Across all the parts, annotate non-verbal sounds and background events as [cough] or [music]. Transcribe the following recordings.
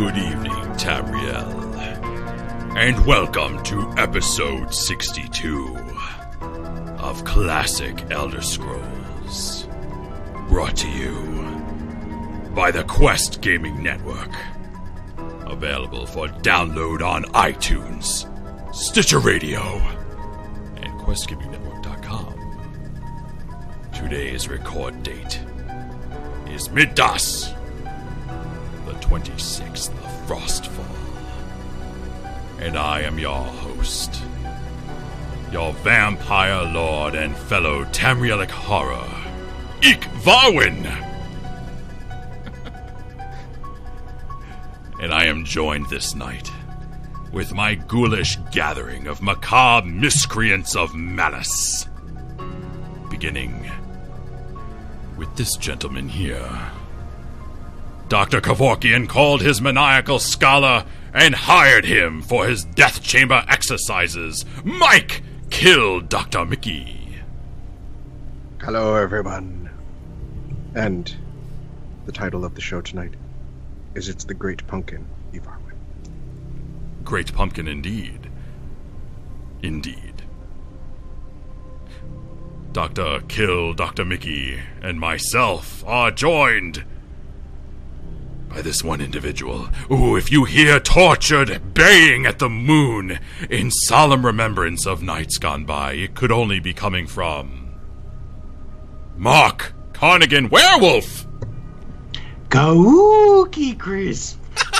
Good evening. And welcome to episode 62 of Classic Elder Scrolls. Brought to you by the Quest Gaming Network. Available for download on iTunes, Stitcher Radio, and QuestGamingNetwork.com. Today's record date is Middas, the 26th of Frostfall. And I am your host, your vampire lord and fellow Tamrielic horror, Eek Varwin! [laughs] and I am joined this night with my ghoulish gathering of macabre miscreants of malice. Beginning with this gentleman here. Dr. Kevorkian called his maniacal scholar and hired him for his death chamber exercises. Mike killed Dr. Mickey. Hello, everyone. And the title of the show tonight is It's the Great Pumpkin, Evarwyn. Great pumpkin indeed. Indeed. Dr. Kill Dr. Mickey and myself are joined by this one individual who, if you hear tortured baying at the moon in solemn remembrance of nights gone by, it could only be coming from Mark Carnigan Werewolf. Kaookie Chris. [laughs]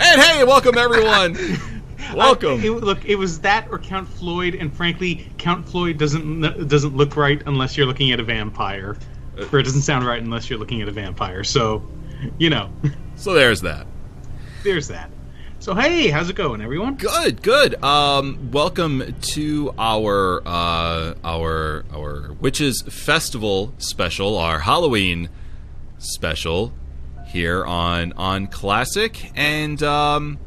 And hey, welcome everyone. [laughs] welcome. I- it- look, it was that or Count Floyd, and frankly, Count Floyd doesn't doesn't look right unless you're looking at a vampire, [laughs] or it doesn't sound right unless you're looking at a vampire. So, you know, [laughs] so there's that. there's that. So hey, how's it going, everyone? Good, good. Um, welcome to our uh, our our witches festival special, our Halloween special here on on Classic, and um,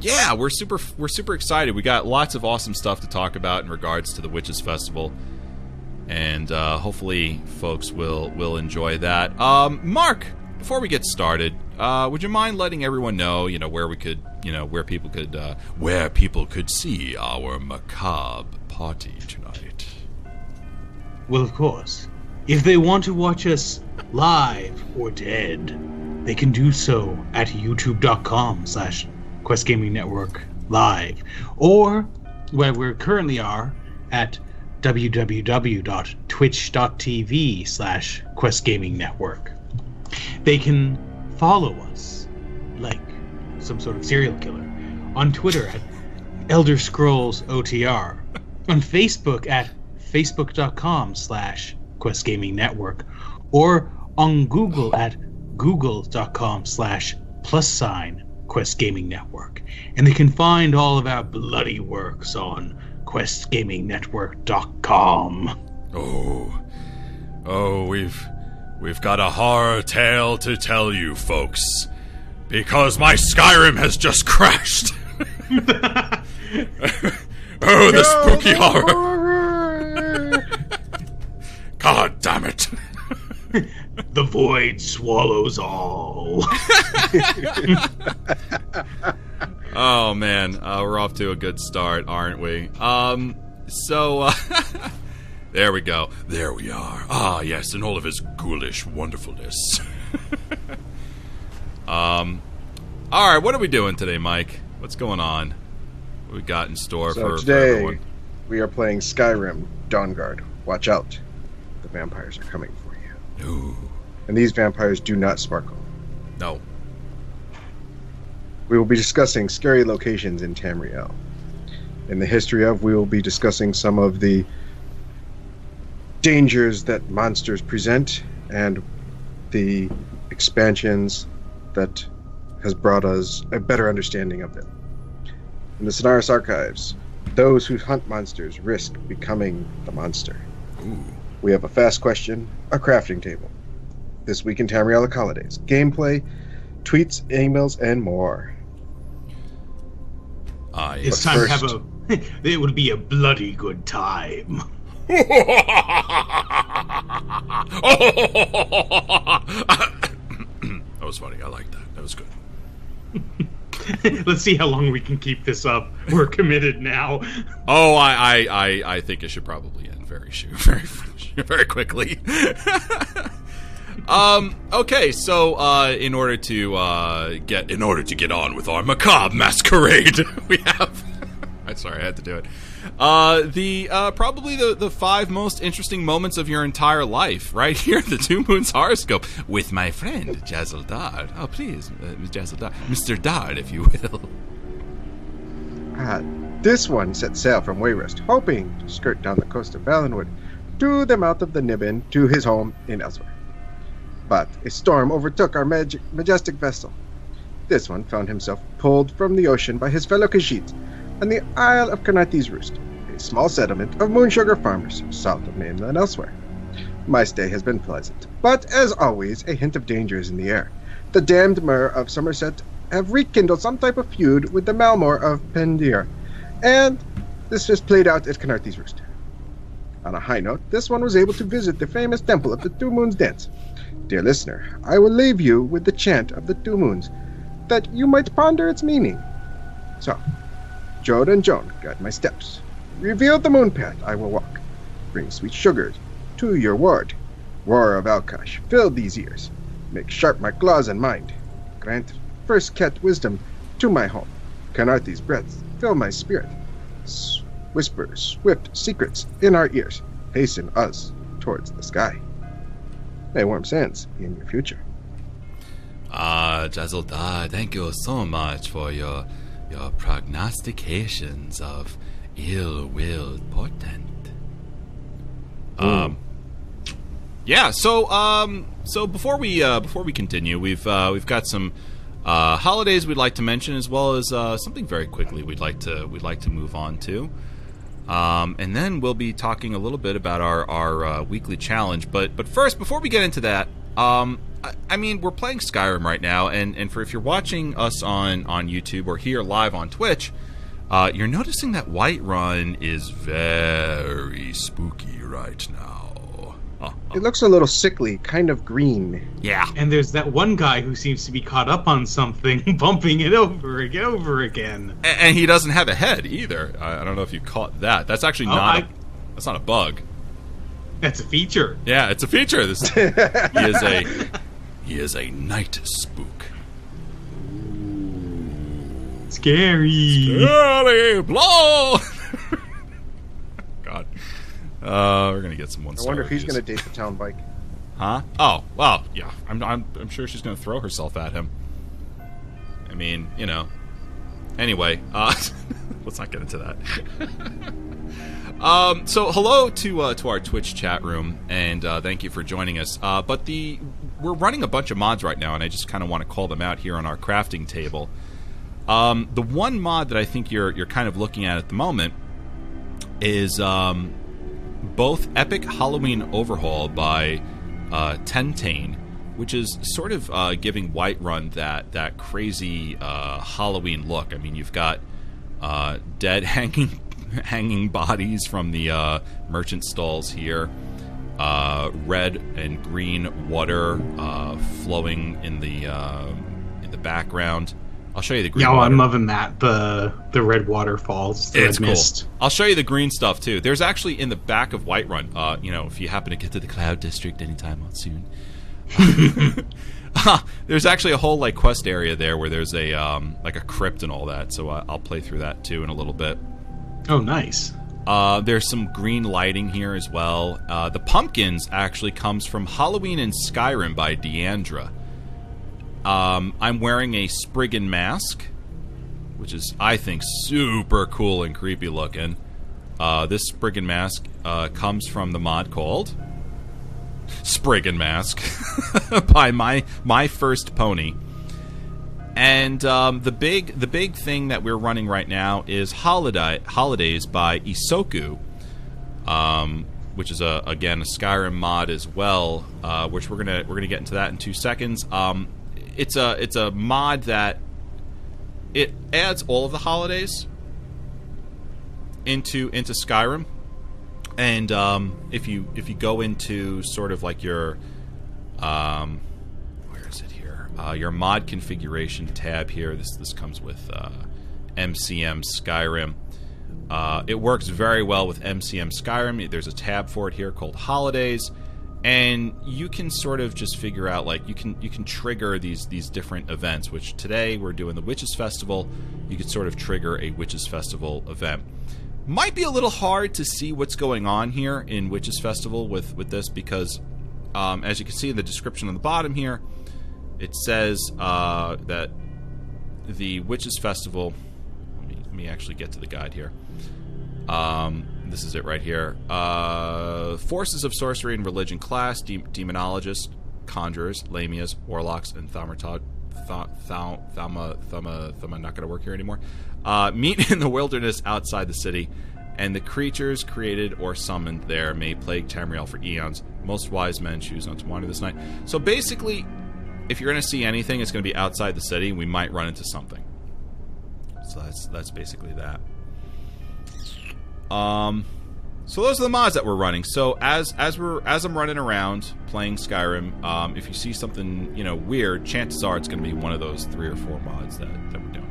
yeah, we're super we're super excited. We got lots of awesome stuff to talk about in regards to the witches festival, and uh, hopefully, folks will will enjoy that. Um, Mark, before we get started, uh, would you mind letting everyone know, you know, where we could, you know, where people could, uh, Where people could see our macabre party tonight. Well, of course. If they want to watch us live or dead, they can do so at youtube.com slash Quest Gaming Network live. Or where we currently are at www.twitch.tv slash Quest Gaming Network. They can follow us like some sort of serial killer on Twitter at Elder Scrolls OTR, on Facebook at facebook.com slash Quest Gaming Network, or on Google at google.com slash plus sign Quest Gaming Network. And they can find all of our bloody works on questgamingnetwork.com. Oh, oh, we've we've got a horror tale to tell you, folks, because my Skyrim has just crashed. [laughs] oh, the spooky horror! [laughs] God damn it! [laughs] The void swallows all. Oh man, uh, we're off to a good start, aren't we? Um, so uh, [laughs] there we go. There we are. Ah, yes, in all of his ghoulish wonderfulness. [laughs] Um, all right, what are we doing today, Mike? What's going on? What we got in store So for, for today, everyone? we are playing Skyrim Dawnguard. Watch out. The vampires are coming for you. Ooh, And these vampires do not sparkle. No. We will be discussing scary locations in Tamriel. In the history of, we will be discussing some of the dangers that monsters present and the expansions that has brought us a better understanding of them. In the Sonaris archives, those who hunt monsters risk becoming the monster. Ooh. We have a fast question, a crafting table. This week in Tamrielic Holidays, gameplay, tweets, emails, and more. It's time to have a. [laughs] It would be a bloody good time. [laughs] that was funny. I like that. That was good. [laughs] Let's see how long we can keep this up. We're committed now. Oh, I, I, I, I think it should probably end very soon, very, very quickly. Um. Okay. So, uh, in order to uh, get, in order to get on with our macabre masquerade, [laughs] we have. [laughs] I'm sorry, I had to do it. Uh, the uh, probably the the five most interesting moments of your entire life, right [laughs] here, the Two Moons horoscope with my friend Jazzle Dard. Oh, please, uh, Jazzle Dard, Mister Dard, if you will. Ah, this one set sail from Wayrest, hoping to skirt down the coast of Valenwood to the mouth of the Niben to his home in Elsweyr. But a storm overtook our mag- majestic vessel. This one found himself pulled from the ocean by his fellow Khajiit on the Isle of Khenarthi's Roost, a small settlement of moon sugar farmers south of mainland Elsweyr. My stay has been pleasant, but as always, a hint of danger is in the air. The damned Mer of Summerset have rekindled some type of feud with the Maormer of Pendir, and this has played out at Khenarthi's Roost. On a high note, this one was able to visit the famous temple of the Two Moons Dance. Dear listener, I will leave you with the chant of the Two Moons, that you might ponder its meaning. So, Jode and Jone, guide my steps. Reveal the moon path I will walk. Bring sweet sugars to your ward. Roar of Alkosh, fill these ears. Make sharp my claws and mind. Grant first cat wisdom to my home. Khenarthi's breath fill my spirit. S- whisper swift secrets in our ears. Hasten us towards the sky. Warm sense in your future. Ah, Jazzle thank you so much for your your prognostications of ill-willed portent. Um, yeah. So, um, so before we uh, before we continue, we've uh, we've got some uh, holidays we'd like to mention, as well as uh, something very quickly we'd like to we'd like to move on to. Um, and then we'll be talking a little bit about our our uh, weekly challenge. But but first, before we get into that, um, I, I mean we're playing Skyrim right now, and and for if you're watching us on on YouTube or here live on Twitch, uh, you're noticing that Whiterun is very spooky right now. It looks a little sickly, kind of green. yeah, And there's that one guy who seems to be caught up on something, [laughs] bumping it over and over again. and, and he doesn't have a head either. I, I don't know if you caught that. That's actually Oh, not. I- a, that's not a bug. That's a feature. Yeah, it's a feature. This [laughs] he is a he is a night spook. Scary. Early blow. [laughs] Uh, we're gonna get some one. I wonder if he's going to date the town bike. Huh? Oh, well, yeah. I'm, I'm, I'm sure she's gonna throw herself at him. I mean, you know. Anyway, uh, [laughs] let's not get into that. [laughs] um, so hello to uh, to our Twitch chat room, and uh, thank you for joining us. Uh, but the we're running a bunch of mods right now, and I just kind of want to call them out here on our crafting table. Um, the one mod that I think you're you're kind of looking at at the moment is um, both Epic Halloween Overhaul by uh, Tentane, which is sort of uh, giving Whiterun that that crazy uh, Halloween look. I mean, you've got uh, dead [laughs] hanging hanging bodies from the uh, merchant stalls here. Uh, red and green water uh, flowing in the in the background. I'll show you the green. Yeah. I'm loving that. The the red waterfalls, the It's red cool. mist. I'll show you the green stuff too. There's actually in the back of Whiterun. Uh, you know, if you happen to get to the Cloud District anytime soon, [laughs] there's actually a whole like quest area there where there's a um, like a crypt and all that. So uh, I'll play through that too in a little bit. Oh, nice. Uh, there's some green lighting here as well. Uh, the pumpkins actually comes from Halloween in Skyrim by Deandra. Um, I'm wearing a Spriggan mask, which is I think super cool and creepy looking. Uh, this Spriggan mask uh, comes from the mod called Spriggan Mask [laughs] by my my first pony. And um, the big the big thing that we're running right now is holiday holidays by Isoku, um, which is a again a Skyrim mod as well, uh, which we're gonna we're gonna get into that in two seconds. Um, it's a it's a mod that it adds all of the holidays into into Skyrim, and um, if you if you go into sort of like your um, where is it here? Uh, your mod configuration tab here. This this comes with uh, MCM Skyrim. Uh, it works very well with MCM Skyrim. There's a tab for it here called Holidays, and you can sort of just figure out like you can you can trigger these these different events. Which today we're doing the Witches Festival. You could sort of trigger a Witches Festival event. Might be a little hard to see what's going on here in Witches Festival with with this because, um, as you can see in the description on the bottom here, it says uh, that the Witches Festival. Let me, let me actually get to the guide here. Um, this is it right here. Uh, forces of sorcery and religion class, de- demonologists, conjurers, lamias, warlocks, and thaumatog. Th- thou- thama, thama, thama, not going to work here anymore. Uh, meet in the wilderness outside the city, and the creatures created or summoned there may plague Tamriel for eons. Most wise men choose not to wander this night. So basically, if you're going to see anything, it's going to be outside the city, we might run into something. So that's that's basically that. Um, so those are the mods that we're running. So as as we're as I'm running around playing Skyrim, um, if you see something you know weird, chances are it's going to be one of those three or four mods that, that we're doing.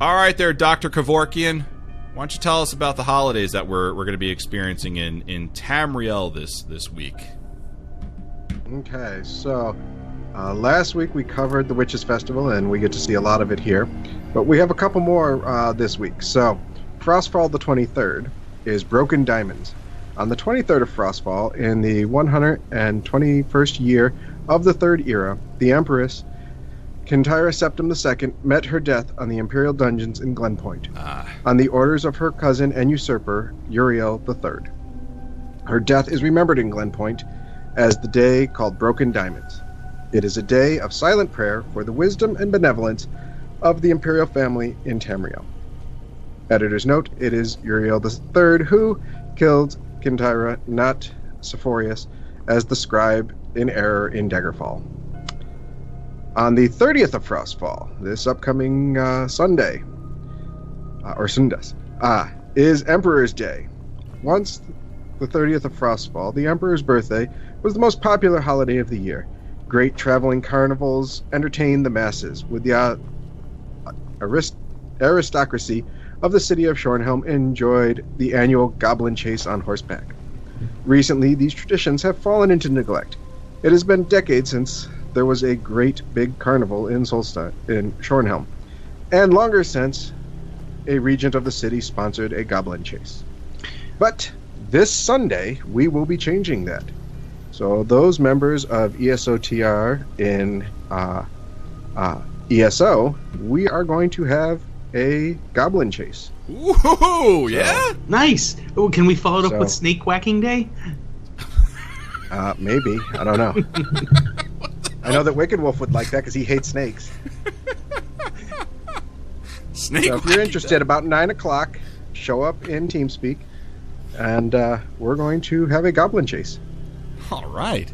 All right, there, Doctor Kevorkian. Why don't you tell us about the holidays that we're we're going to be experiencing in in Tamriel this this week? Okay, so uh, last week we covered the Witches Festival, and we get to see a lot of it here. But we have a couple more uh, this week. So, Frostfall the 23rd is Broken Diamonds. On the 23rd of Frostfall, in the 121st year of the Third Era, the Empress Kintyra Septim II met her death on the Imperial dungeons in Glenpoint, Ah, on the orders of her cousin and usurper, Uriel III. Her death is remembered in Glenpoint as the day called Broken Diamonds. It is a day of silent prayer for the wisdom and benevolence of the imperial family in Tamriel. Editor's note: It is Uriel III who killed Kintyra, not Cephorus, as the scribe in error in Daggerfall. On the 30th of Frostfall, this upcoming uh, Sunday, uh, or Sundas, uh, is Emperor's Day. Once the 30th of Frostfall, the Emperor's birthday was the most popular holiday of the year. Great traveling carnivals entertained the masses, with the uh, arist- aristocracy of the city of Shornhelm enjoyed the annual goblin chase on horseback. Recently, these traditions have fallen into neglect. It has been decades since there was a great big carnival in Solstein, in Shornhelm, and longer since a regent of the city sponsored a goblin chase. But this Sunday, we will be changing that. So those members of ESOTR in uh, uh, ESO, we are going to have a goblin chase. Woohoo! Yeah. Nice. Oh, can we follow it up So- with Snake Whacking Day? Uh, maybe I don't know. [laughs] I know that Wicked Wolf would like that because he hates snakes. [laughs] Snake. So if you're whacking interested, about nine o'clock, show up in TeamSpeak, and uh, we're going to have a goblin chase. All right.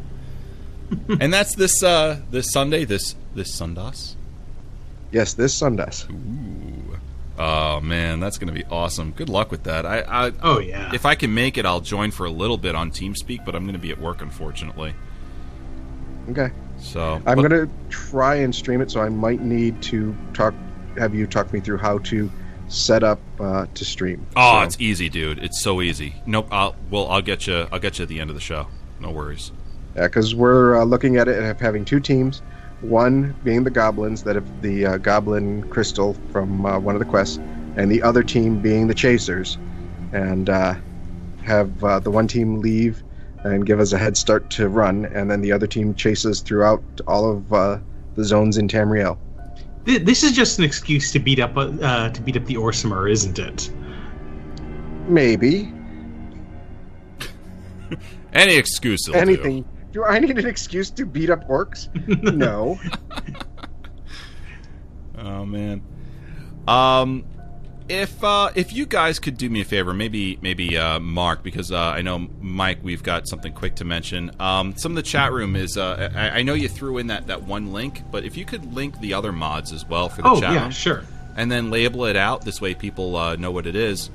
and that's this uh this Sunday, this this Sundas. Yes, this Sundas. Ooh. Oh man, that's gonna be awesome. Good luck with that. I, I Oh yeah. if I can make it, I'll join for a little bit on TeamSpeak, but I'm gonna be at work unfortunately. Okay. So I'm but- going to try and stream it, so I might need to talk, have you talk me through how to set up uh, to stream. Oh, So- it's easy, dude. It's so easy. Nope. I'll well, I'll get you. I'll get you at the end of the show. No worries. Yeah, because we're uh, looking at it and having two teams. One being the goblins that have the uh, goblin crystal from uh, one of the quests, and the other team being the chasers, and uh, have uh, the one team leave and give us a head start to run, and then the other team chases throughout all of uh, the zones in Tamriel. This is just an excuse to beat up uh, to beat up the Orsimer, isn't it? Maybe [laughs] Any excuse will do. Anything, Do I need an excuse to beat up orcs? no. [laughs] Oh man. Um, if uh, if you guys could do me a favor, maybe maybe uh, Mark, because uh, I know Mike, we've got something quick to mention. Um, some of the chat room is. Uh, I, I know you threw in that that one link, but if you could link the other mods as well for the Oh chat yeah, room, sure. and then label it out this way, people uh, know what it is.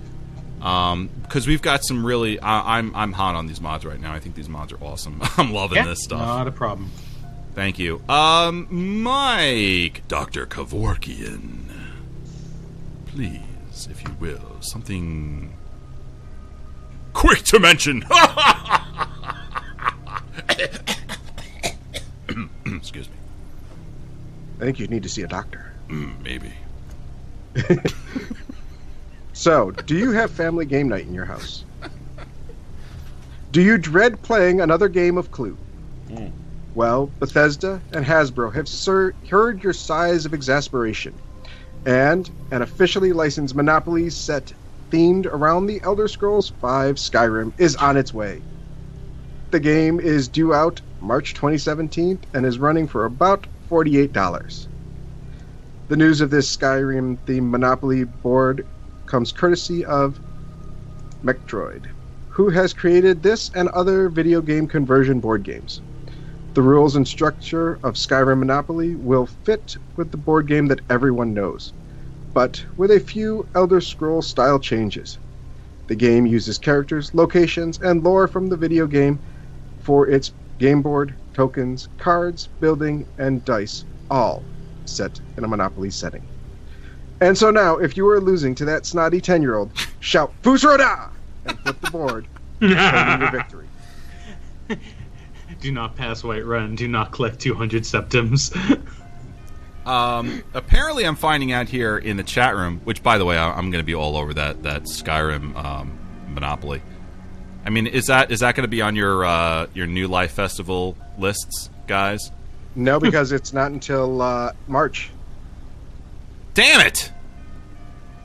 Um, because we've got some really, I, I'm I'm hot on these mods right now. I think these mods are awesome. [laughs] I'm loving this stuff. Not a problem. Thank you. Um, Mike, Doctor Kevorkian. please, if you will, something quick to mention. [laughs] Excuse me. I think you need to see a doctor. Mm, maybe. [laughs] So, do you have family game night in your house? Do you dread playing another game of Clue? Hmm. Well, Bethesda and Hasbro have sir- heard your sighs of exasperation, and an officially licensed Monopoly set themed around the Elder Scrolls V Skyrim is on its way. The game is due out March 2017 and is running for about $48. The news of this Skyrim themed Monopoly board comes courtesy of Mectroid, who has created this and other video game conversion board games. The rules and structure of Skyrim Monopoly will fit with the board game that everyone knows, but with a few Elder Scroll style changes. The game uses characters, locations, and lore from the video game for its game board, tokens, cards, building, and dice, all set in a Monopoly setting. And so now, if you are losing to that snotty 10 year old, shout Fus Ro Dah! and flip the board, [laughs] claiming your victory. [laughs] Do not pass Whiterun. Do not collect 200 septims. [laughs] Um, apparently, I'm finding out here in the chat room, which, by the way, I- I'm going to be all over that that Skyrim um, Monopoly. I mean, is that is that going to be on your uh, your New Life Festival lists, guys? No, because it's not until uh, March. Damn it!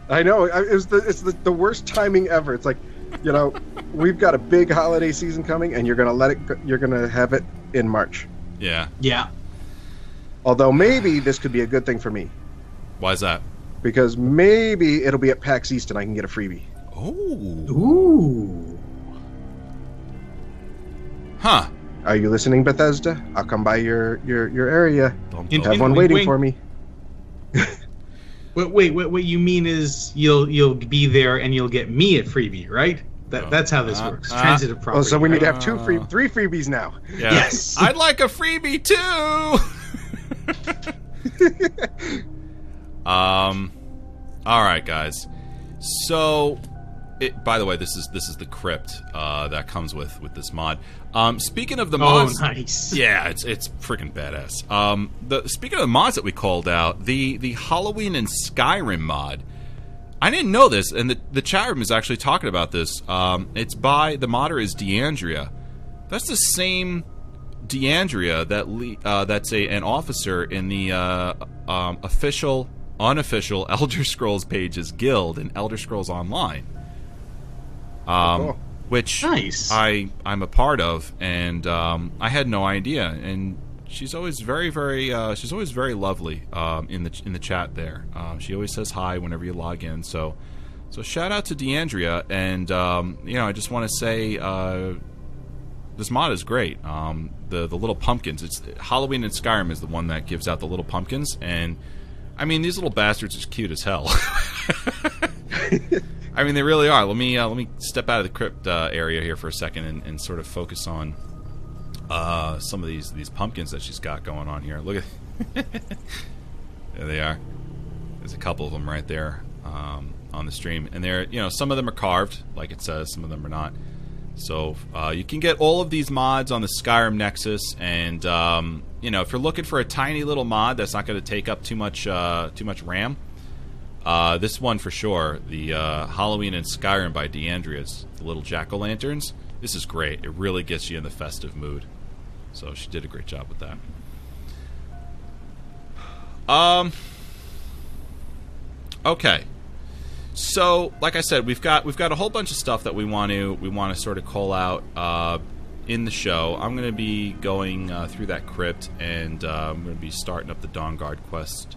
I know it's the it's the, the worst timing ever. It's like, you know, [laughs] we've got a big holiday season coming, and you're gonna let it. You're gonna have it in March. Yeah. yeah. Although maybe this could be a good thing for me Why is that? because maybe it'll be at PAX East and I can get a freebie. Oh. Ooh. Huh. Are you listening, Bethesda? I'll come by your your your area. Dum, In- dum. Have one waiting wink. for me. [laughs] Wait, wait, what, what you mean is you'll you'll be there and you'll get me a freebie, right? That, Oh. that's how this Uh, works. uh, Transitive property. Oh, so we need to have two free, three freebies now. Yeah. Yes. [laughs] I'd like a freebie too. [laughs] [laughs] um. All right, guys. So, it, by the way, this is this is the crypt uh, that comes with with this mod. Um, speaking of the Oh, mods, nice. [laughs] yeah, it's it's freaking badass. Um, the speaking of the mods that we called out, the the Halloween and Skyrim mod. I didn't know this, and the the chat room is actually talking about this. Um, it's by the modder is Deandria. That's the same Deandria that le- uh, that's a an officer in the uh, um, official unofficial [laughs] Elder Scrolls pages guild in Elder Scrolls Online. Um, Cool. which Nice. I I'm a part of, and um, I had no idea. And she's always very very uh, she's always very lovely um, in the in the chat there. Uh, she always says hi whenever you log in. So so shout out to Deandria, and um, you know I just want to say. Uh, this mod is great. Um, the the little pumpkins. It's Halloween and Skyrim is the one that gives out the little pumpkins, and I mean these little bastards are cute as hell. [laughs] I mean they really are. Let me uh, let me step out of the crypt uh, area here for a second and, and sort of focus on uh, some of these these pumpkins that she's got going on here. Look at [laughs] there they are. There's a couple of them right there um, on the stream, and they're you know some of them are carved, like it says, some of them are not. So uh, you can get all of these mods on the Skyrim Nexus, and um, you know if you're looking for a tiny little mod that's not going to take up too much uh, too much RAM, uh, this one for sure, the uh, Halloween and Skyrim by Deandria's, the little jack o' lanterns. This is great. It really gets you in the festive mood. So she did a great job with that. Um. Okay. So, like I said, we've got we've got a whole bunch of stuff that we want to we want to sort of call out uh, in the show, I'm going to be going uh, through that crypt, and uh, I'm going to be starting up the Dawnguard quest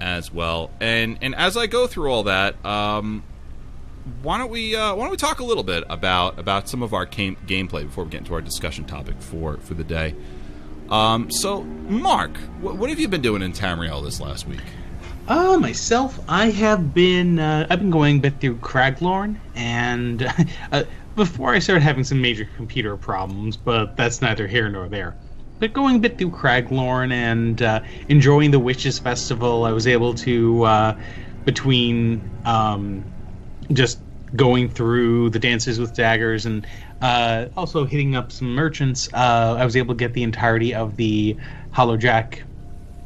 as well. And and as I go through all that, um, why don't we uh, why don't we talk a little bit about about some of our game, gameplay before we get into our discussion topic for for the day. Um, so, Mark, wh- what have you been doing in Tamriel this last week? Uh, myself, I have been uh, I've been going a bit through Craglorn, and [laughs] uh, before I started having some major computer problems, but that's neither here nor there. But going a bit through Craglorn and uh, enjoying the Witches Festival, I was able to uh, between um, just going through the dances with daggers and uh, also hitting up some merchants. Uh, I was able to get the entirety of the Hollowjack.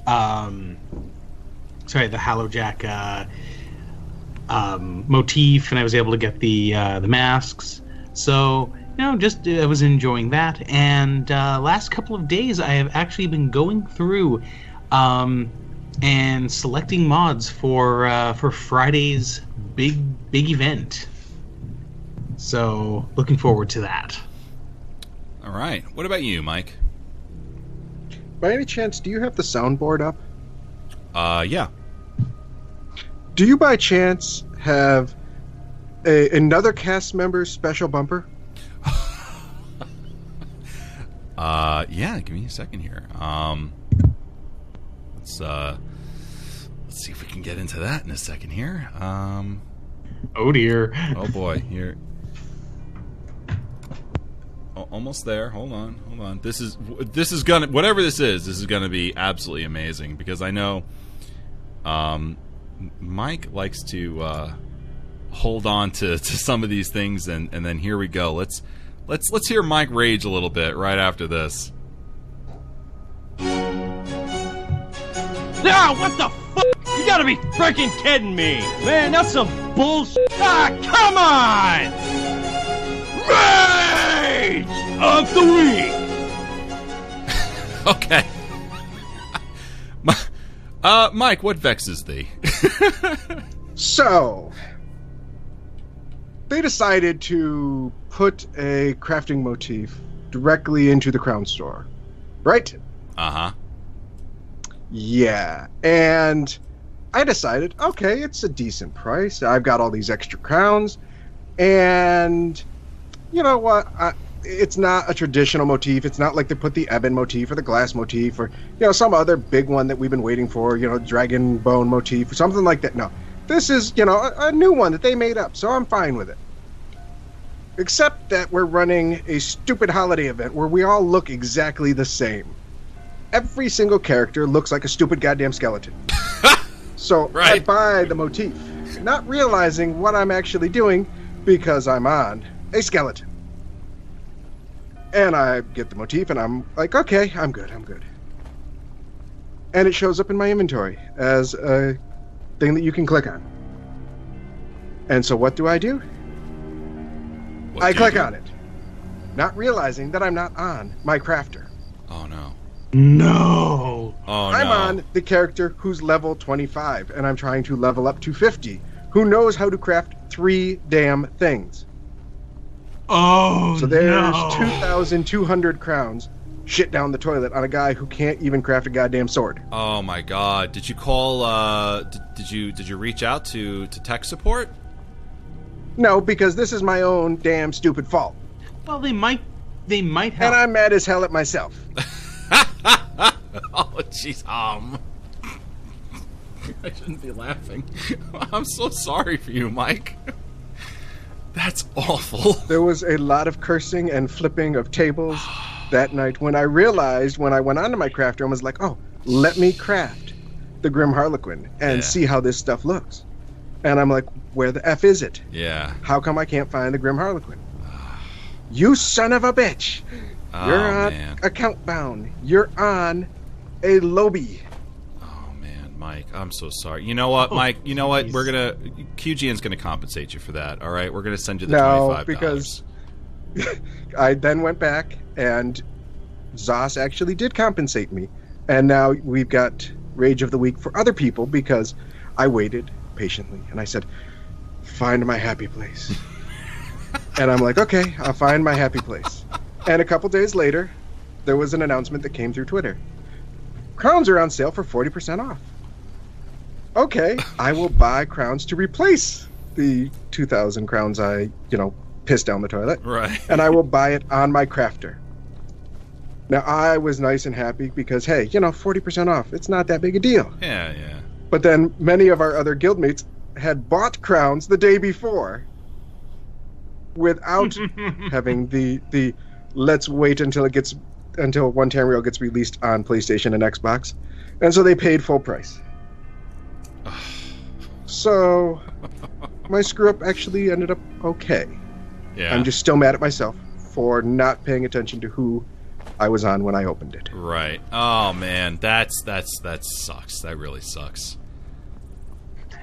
Um, sorry, the Hollowjack uh, um, motif, and I was able to get the uh, the masks. So you know, just uh, I was enjoying that. And uh, last couple of days, I have actually been going through um, and selecting mods for uh, for Friday's big big event. So looking forward to that. All right. What about you, Mike? By any chance, do you have the soundboard up? Uh, yeah. Do you by chance have a, another cast member's special bumper? [laughs] Uh, yeah. Give me a second here. Um, let's uh, let's see if we can get into that in a second here. Um, Oh dear. oh boy, here. Oh, almost there. Hold on, hold on. This is this is gonna whatever this is. This is gonna be absolutely amazing because I know, um, Mike likes to uh, hold on to, to some of these things, and and then here we go. Let's let's let's hear Mike rage a little bit right after this. Ah, what the fuck? You gotta be freaking kidding me! Man, that's some bullshit! Ah, come on! Rage of the week! [laughs] Okay. [laughs] Uh, Mike, what vexes thee? [laughs] So, they decided to put a crafting motif directly into the crown store, right? uh huh. Yeah, and I decided, okay, it's a decent price. I've got all these extra crowns, and you know what? I, it's not a traditional motif. It's not like they put the ebon motif or the glass motif or you know some other big one that we've been waiting for. You know, dragon bone motif or something like that. No, this is you know a, a new one that they made up, so I'm fine with it. Except that we're running a stupid holiday event where we all look exactly the same every single character looks like a stupid goddamn skeleton. [laughs] so I buy the motif, not realizing what I'm actually doing because I'm on a skeleton. And I get the motif and I'm like, okay, I'm good, I'm good. And it shows up in my inventory as a thing that you can click on. And so what do I do? What I do click do? on it, not realizing that I'm not on my crafter. Oh no. No. Oh I'm no. on the character who's level 25, and I'm trying to level up to 50. Who knows how to craft three damn things? Oh So there's no. 2,200 crowns shit down the toilet on a guy who can't even craft a goddamn sword. Oh my god. Did you call uh did, did you did you reach out to to tech support? No, because this is my own damn stupid fault. Well, they might. They might have. And I'm mad as hell at myself. [laughs] oh jeez. Um I shouldn't be laughing. [laughs] I'm so sorry for you, Mike. That's awful. There was a lot of cursing and flipping of tables [sighs] [sighs] [sighs] that night when I realized when I went onto my crafter and was like, oh, let me craft the Grim Harlequin and Yeah. see how this stuff looks. And I'm like, where the F is it? Yeah. How come I can't find the Grim Harlequin? You son of a bitch! Oh You're on man. account bound. You're on a lobby. Oh man, Mike, I'm so sorry. You know what, Oh, Mike? You know what? jeez. We're gonna QGN's gonna compensate you for that. All right, we're gonna send you the No, twenty five because [laughs] I then went back and Zos actually did compensate me. And now we've got Rage of the Week for other people because I waited patiently and I said, Find my happy place. [laughs] and I'm like, Okay, I'll find my happy place. and a couple days later, there was an announcement that came through Twitter. Crowns are on sale for 40% off. Okay, I will buy crowns to replace the 2,000 crowns I, you know, pissed down the toilet. Right. and I will [laughs] buy it on my crafter. Now I was nice and happy because hey, you know, forty percent off. It's not that big a deal. Yeah, yeah. But then many of our other guildmates had bought crowns the day before without [laughs] having the the let's wait until it gets until One Tamriel gets released on PlayStation and Xbox. And so they paid full price. [sighs] so my screw up actually ended up okay. Yeah. I'm just still mad at myself for not paying attention to who I was on when I opened it. Right. Oh man, that's that's that sucks. That really sucks.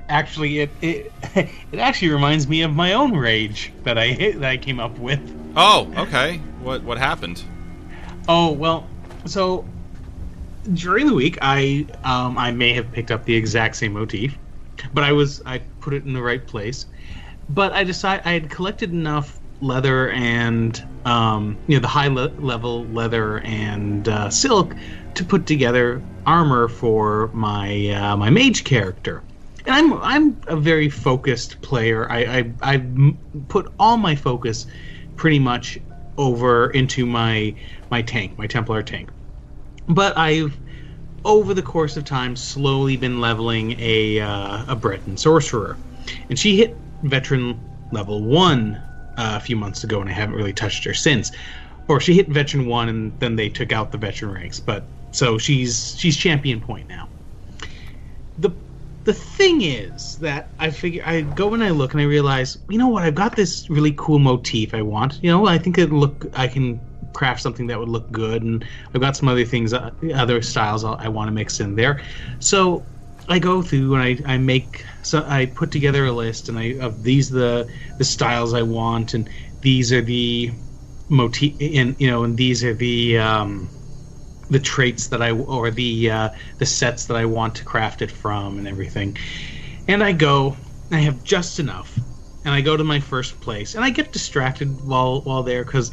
Actually, it it [laughs] it actually reminds me of my own rage that I hit, [laughs] that I came up with. Oh, okay. What what happened? Oh well, so during the week, I um, I may have picked up the exact same motif, but I was I put it in the right place. But I decided I had collected enough leather and um, you know the high le- level leather and uh, silk to put together armor for my uh, my mage character. And I'm I'm a very focused player. I I I put all my focus pretty much over into my my tank, my Templar tank. But I've over the course of time slowly been leveling a uh, a Breton sorcerer, and she hit veteran level one uh, a few months ago, and I haven't really touched her since. Or she hit veteran one, and then they took out the veteran ranks. But so she's she's champion point now. The the thing is that I figure I go and I look and I realize, you know what? I've got this really cool motif I want. You know, I think it look I can craft something that would look good, and I've got some other things, uh, other styles I, I want to mix in there. So I go through and I, I make so I put together a list and I of these the the styles I want and these are the motif and you know and these are the um, the traits that I or the uh, the sets that I want to craft it from and everything. And I go, I have just enough, and I go to my first place, and I get distracted while while there because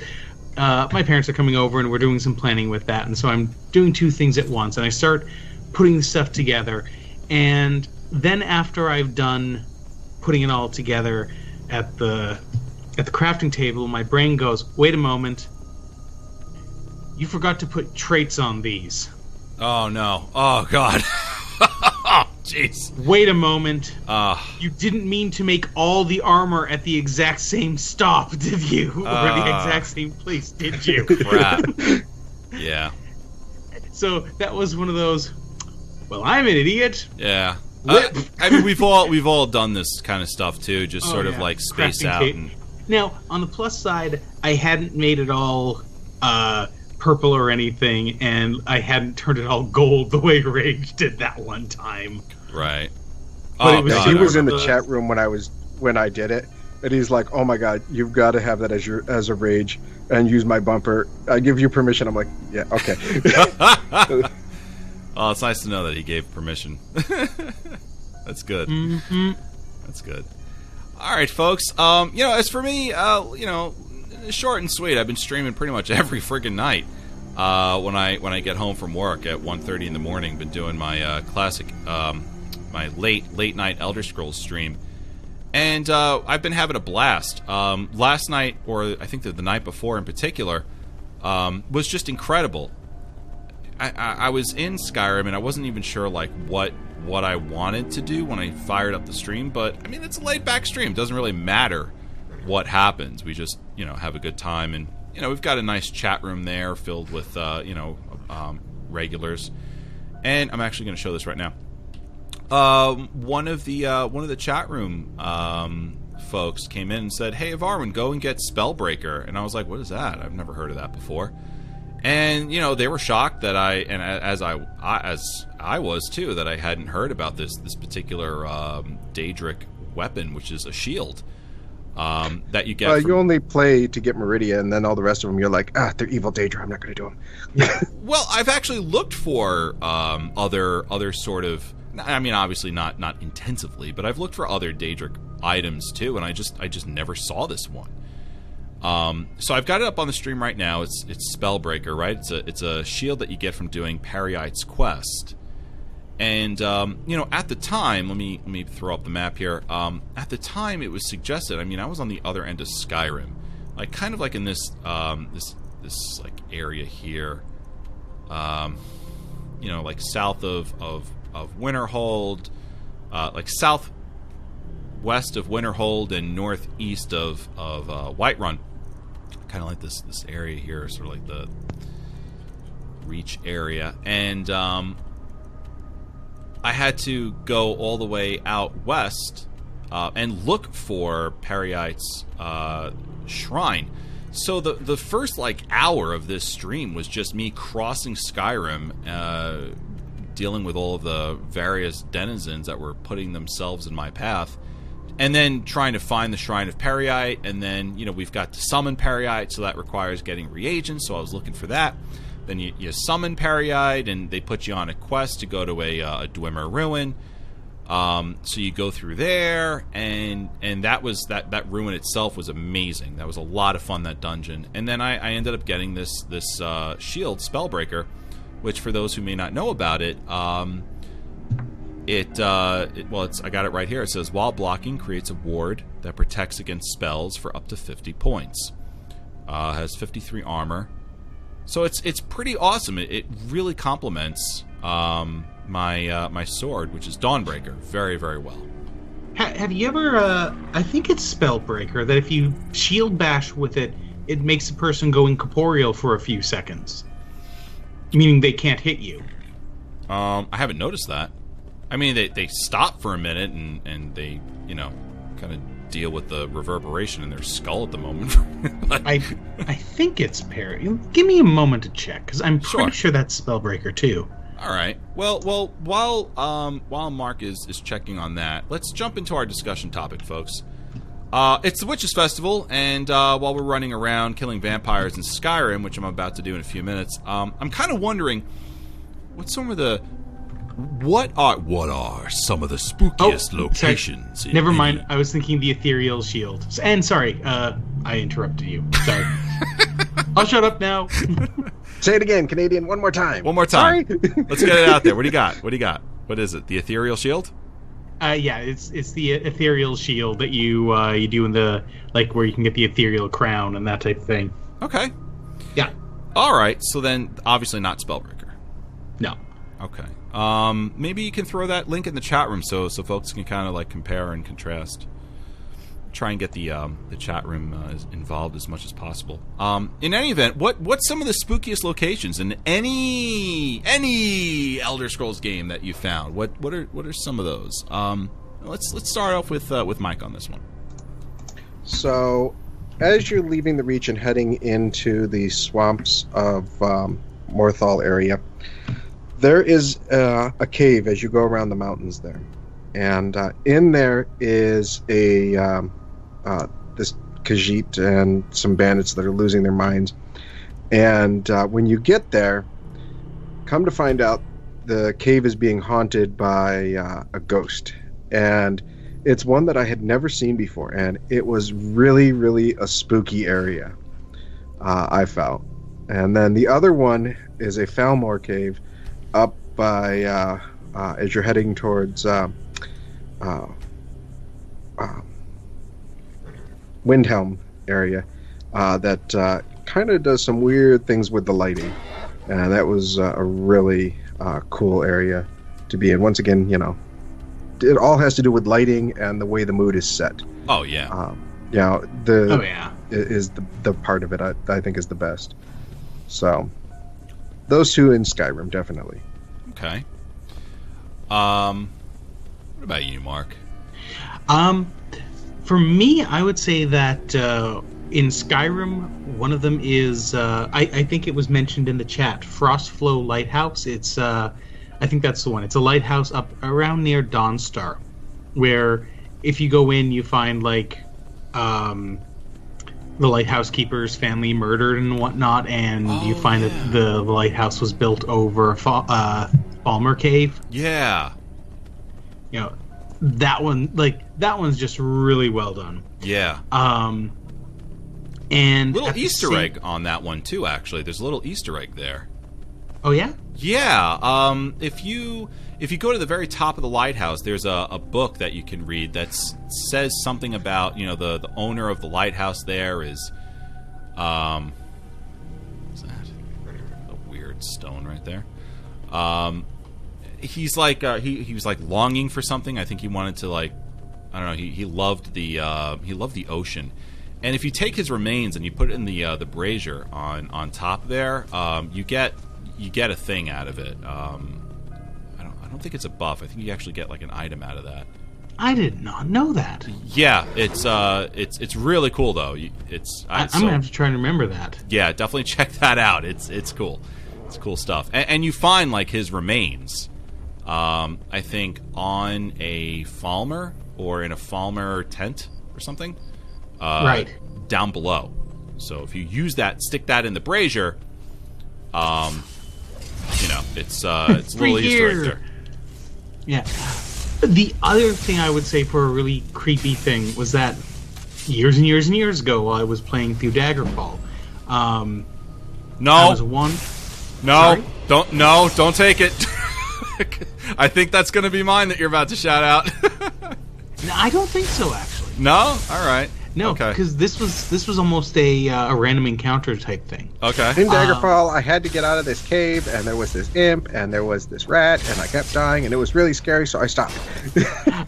uh, my parents are coming over and we're doing some planning with that, and so I'm doing two things at once, and I start putting stuff together, and then after I've done putting it all together at the at the crafting table, my brain goes, wait a moment. You forgot to put traits on these. Oh no. Oh god. [laughs] jeez. Wait a moment. Uh You didn't mean to make all the armor at the exact same stop, [laughs] did you? or the Uh. exact same place, did you? [laughs] crap. yeah. so that was one of those. Well, I'm an idiot. Yeah. Uh, I mean, we've all we've all done this kind of stuff too. Just Oh, sort of like space Crafting out and Now, on the plus side, I hadn't made it all uh, purple or anything, and I hadn't turned it all gold the way Rage did that one time. right. But oh it was- god. he was in the remember- chat room when I was when I did it, and he's like, "Oh my god, you've got to have that as your as a rage and use my bumper. I give you permission." I'm like, "Yeah, okay." [laughs] [laughs] [laughs] oh, it's nice to know that he gave permission. [laughs] That's good. Mm-hmm. That's good. All right, folks. Um, you know, as for me, uh, you know, short and sweet. I've been streaming pretty much [laughs] every friggin' night. Uh, when I when I get home from work at 1.30 in the morning, been doing my uh, classic, um, my late late night Elder Scrolls stream, and uh, I've been having a blast. Um, last night, or I think that the night before in particular, um, was just incredible. I, I, was in Skyrim and I wasn't even sure like what what I wanted to do when I fired up the stream, but I mean it's a laid back stream. It doesn't really matter what happens. We just you know have a good time and you know we've got a nice chat room there filled with uh, you know um, regulars. And I'm actually going to show this right now. Um, one of the uh, one of the chat room um, folks came in and said, "Hey, Varwyn, go and get Spellbreaker." And I was like, "What is that? I've never heard of that before." And you know, they were shocked that I, and as I, I as I was too, that I hadn't heard about this this particular um, Daedric weapon, which is a shield um, that you get. uh, from- you only play to get Meridia, and then all the rest of them, you're like, "Ah, they're evil Daedra. I'm not going to do them." [laughs] Well, I've actually looked for um, other other sort of. I mean, obviously not not intensively, but I've looked for other Daedric items too, and I just I just never saw this one. Um, so I've got it up on the stream right now. It's it's Spellbreaker, right? It's a it's a shield that you get from doing Peryite's quest. And um, you know, at the time, let me let me throw up the map here. Um, at the time, it was suggested. I mean, I was on the other end of Skyrim, like kind of like in this um, this this like area here. Um, you know, like south of of of Winterhold, uh, like south west of Winterhold and northeast of of uh, Whiterun. Kind of like this this area here, sort of like the Reach area, and um, I had to go all the way out west uh, and look for Peryite's uh, shrine. So the the first like hour of this stream was just me crossing Skyrim, uh, dealing with all of the various denizens that were putting themselves in my path, and then trying to find the shrine of Peryite. And then you know we've got to summon Peryite, so that requires getting reagents. So I was looking for that. Then you, you summon Peryite, and they put you on a quest to go to a, uh, a Dwemer ruin. Um, so you go through there, and and that was that that ruin itself was amazing. That was a lot of fun that dungeon. And then I, I ended up getting this this uh, shield Spellbreaker, which for those who may not know about it, um, it, uh, it well, it's I got it right here. It says while blocking creates a ward that protects against spells for up to 50 points. Uh, has 53 armor, so it's it's pretty awesome. It, it really complements um, my uh, my sword, which is Dawnbreaker, very very well. Ha- have you ever? Uh, I think it's Spellbreaker that if you shield bash with it, it makes a person go incorporeal for a few seconds, meaning they can't hit you. Um, I haven't noticed that. I mean, they, they stop for a minute and, and they, you know, kind of deal with the reverberation in their skull at the moment. [laughs] But- I I think it's Perry. Give me a moment to check because I'm pretty Sure. sure that's Spellbreaker too. All right. Well, well, while um, while Mark is, is checking on that, let's jump into our discussion topic, folks. Uh, it's the Witches Festival, and uh, while we're running around killing vampires in Skyrim, which I'm about to do in a few minutes, um, I'm kind of wondering what some of the what are what are some of the spookiest sorry. locations? in Never any- mind. I was thinking the ethereal shield. And sorry, uh, I interrupted you. Sorry. [laughs] I'll shut up now. [laughs] Say it again, Canadian, one more time. One more time. Sorry. [laughs] Let's get it out there. What do you got? What do you got? What is it? The ethereal shield? Uh, yeah, it's it's the ethereal shield that you uh, you do in the like where you can get the ethereal crown and that type of thing. Okay. Yeah. All right. So then, obviously not Spellbreaker. No. Okay. Um, maybe you can throw that link in the chat room so so folks can kind of like compare and contrast. Try and get the um, the chat room uh, involved as much as possible. Um, in any event, what what's some of the spookiest locations in any any Elder Scrolls game that you found? What what are what are some of those? Um, let's let's start off with uh, with Mike on this one. So, as you're leaving the region, heading into the swamps of um, Morthal area, there is uh, a cave as you go around the mountains there, and uh, in there is a um, uh, this Khajiit and some bandits that are losing their minds. And uh, when you get there, come to find out the cave is being haunted by uh, a ghost, and it's one that I had never seen before, and it was really, really a spooky area. Uh, I felt, and then the other one is a Falmer cave up by uh, uh, as you're heading towards uh, uh, uh, Windhelm area uh, that uh, kind of does some weird things with the lighting, and that was uh, a really uh, cool area to be in. Once again, you know, it all has to do with lighting and the way the mood is set. Oh yeah. Um, you know, the Oh yeah. is the, the part of it I, I think is the best. So, those two in Skyrim definitely. Okay. Um, what about you, Mark? Um, for me, I would say that uh, in Skyrim, one of them is uh, I, I think it was mentioned in the chat, Frostflow Lighthouse. It's uh, I think that's the one. It's a lighthouse up around near Dawnstar, where if you go in, you find like um, the lighthouse keeper's family murdered and whatnot, and you Oh, find yeah. that the lighthouse was built over a fa- uh, Falmer Cave Yeah. you know that one like that one's just really well done Yeah. um And Little Easter same- egg on that one too. Actually, there's a little Easter egg there. Oh yeah. Yeah. Um, if you if you go to the very top of the lighthouse, there's a, a book that you can read that says something about you know the the owner of the lighthouse. There is, um, what's that? A weird stone right there. Um, he's like uh, he he was like longing for something. I think he wanted to like I don't know. He he loved the uh, he loved the ocean. And if you take his remains and you put it in the uh, the brazier on on top there, um, you get you get a thing out of it. Um, don't I don't think it's a buff. I think you actually get like an item out of that. I did not know that. Yeah, it's uh it's it's really cool though. It's I, I'm so- gonna have to try and remember that. yeah, definitely [laughs] check that out. It's it's cool. It's cool stuff. And, and you find like his remains. Um, I think on a Falmer or in a Falmer tent or something. Uh, Right. Down below. So if you use that, stick that in the brazier. Um, you know, it's uh, [laughs] it's a little Easter egg there. Yeah. The other thing I would say for a really creepy thing was that years and years and years ago, while I was playing through Daggerfall, um, I No, was one. no, Sorry? don't, no, don't take it. [laughs] I think that's going to be mine that you're about to shout out. [laughs] No, I don't think so, actually. no, all right. No, okay, because this was this was almost a uh, a random encounter type thing. okay. In Daggerfall, I had to get out of this cave, and there was this imp, and there was this rat, and I kept dying, and it was really scary, so I stopped. [laughs]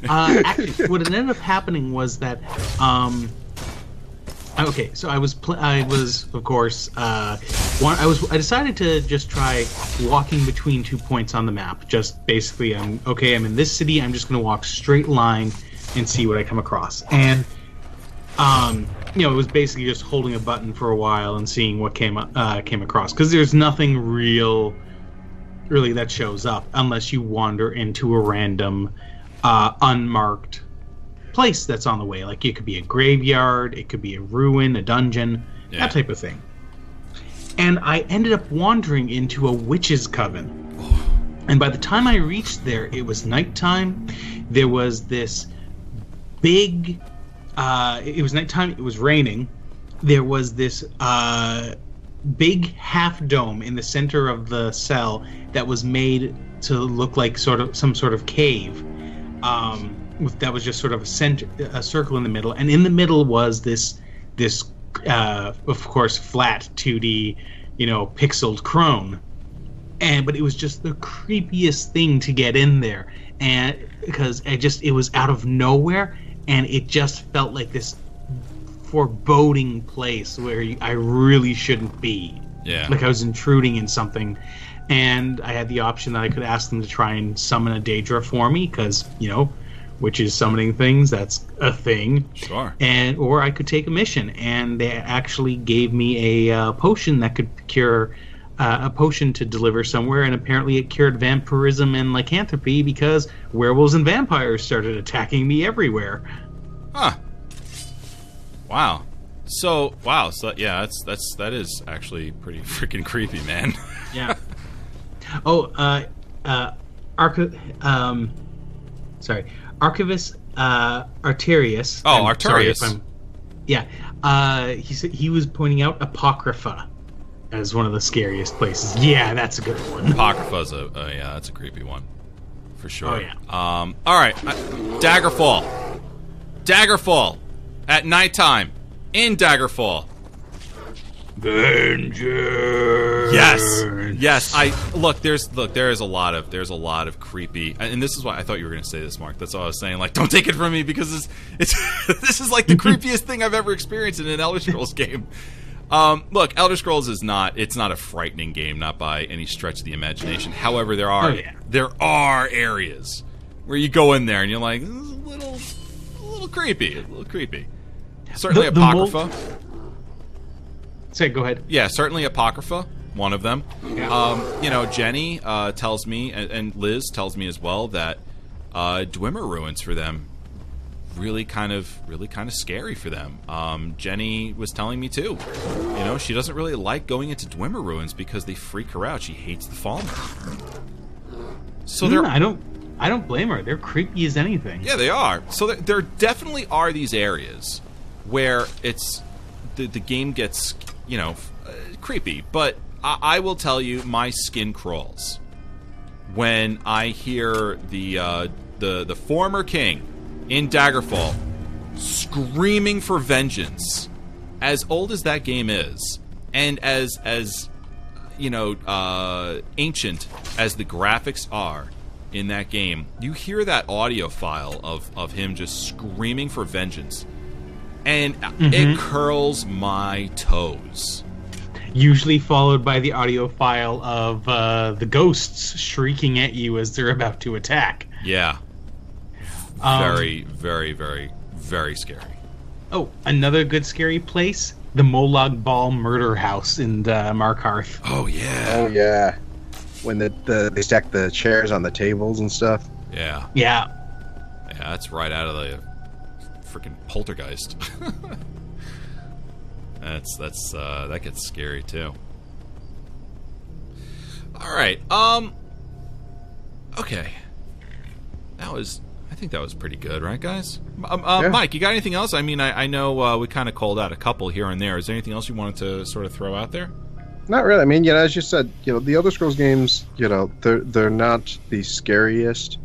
Uh, actually, what ended up happening was that, um, okay, so I was pl- I was of course uh, one I was I decided to just try walking between two points on the map. Just basically, I'm okay. I'm in this city. I'm just going to walk straight line and see what I come across. And um, you know, it was basically just holding a button for a while and seeing what came uh, came across because there's nothing real really that shows up unless you wander into a random uh, unmarked place that's on the way. Like it could be a graveyard, it could be a ruin, a dungeon, Yeah. that type of thing. And I ended up wandering into a witch's coven. And by the time I reached there, it was nighttime. There was this big. Uh, it was nighttime. It was raining. There was this uh, big half dome in the center of the cell that was made to look like sort of some sort of cave. Um, with, that was just sort of a center, a circle in the middle, and in the middle was this this uh, of course flat 2D, you know, pixeled crone and but it was just the creepiest thing to get in there and because it just it was out of nowhere and it just felt like this foreboding place where i really shouldn't be Yeah. like i was intruding in something and i had the option that i could ask them to try and summon a daedra for me because you know which is summoning things that's a thing Sure. and or I could take a mission. And they actually gave me a uh, potion that could cure uh, a potion to deliver somewhere, and apparently it cured vampirism and lycanthropy because werewolves and vampires started attacking me everywhere. Huh. Wow. So wow. So yeah, that's that's that is actually pretty [laughs] freaking creepy, man. [laughs] Yeah. oh, uh, uh, Archi- um, sorry, Archivist uh, Arterius. Oh, I'm sorry if Arterius. I'm- yeah, uh, he said he was pointing out Apocrypha as one of the scariest places. Yeah, that's a good one. [laughs] Apocrypha's a uh, yeah, that's a creepy one for sure. Oh, yeah. Um. All right. I, Daggerfall. Daggerfall. At nighttime. In Daggerfall. Vengeance. Yes, yes. I look. There's look. There is a lot of there's a lot of creepy, and this is why I thought you were going to say this, Mark. That's all I was saying. Like, don't take it from me because it's, it's [laughs] this is like the [laughs] creepiest thing I've ever experienced in an Elder Scrolls game. Um, look, Elder Scrolls is not it's not a frightening game, not by any stretch of the imagination. However, there are Oh, yeah. there are areas where you go in there and you're like, this is a little a little creepy, a little creepy. Certainly The- the Apocrypha. Say, go ahead. Yeah, certainly Apocrypha, one of them. Um, you know, Jenny uh, tells me, and, and Liz tells me as well that uh, Dwemer ruins for them really kind of, really kind of scary for them. Um, Jenny was telling me too. You know, she doesn't really like going into Dwemer ruins because they freak her out. She hates the Fallen. So Mm, there, I don't. I don't blame her. They're creepy as anything. yeah, they are. So there, there definitely are these areas where it's the, the game gets you know uh, creepy, but I, I will tell you, my skin crawls when I hear the uh, the the former king in Daggerfall screaming for vengeance. As old as that game is, and as as you know uh, ancient as the graphics are in that game, you hear that audio file of of him just screaming for vengeance, and it curls my toes. Usually followed by the audio file of uh, the ghosts shrieking at you as they're about to attack. Yeah, Um, very, very, very, very scary. Oh, another good scary place: the Molag Bal Murder House in uh, Markarth. Oh yeah, Oh yeah, when the, the they stack the chairs on the tables and stuff. yeah, Yeah, yeah. That's right out of the freaking poltergeist. [laughs] that's that's uh, that gets scary too. All right. Um. Okay. That was. I think that was pretty good, right, guys? Um, uh, Yeah. Mike, you got anything else? I mean, I, I know uh, we kind of called out a couple here and there. Is there anything else you wanted to sort of throw out there? Not really. I mean, you know, as you said, you know, the Elder Scrolls games, you know, they're they're not the scariest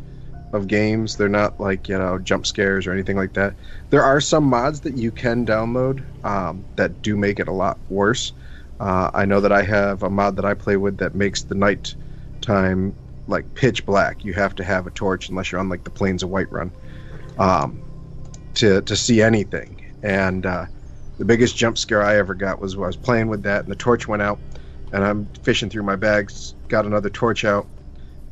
of games. They're not like you know jump scares or anything like that. There are some mods that you can download um, that do make it a lot worse. Uh, I know that I have a mod that I play with that makes the night time like pitch black. You have to have a torch unless you're on like the plains of Whiterun um, to to see anything. And uh, the biggest jump scare I ever got was I was playing with that, and the torch went out, and I'm fishing through my bags, got another torch out,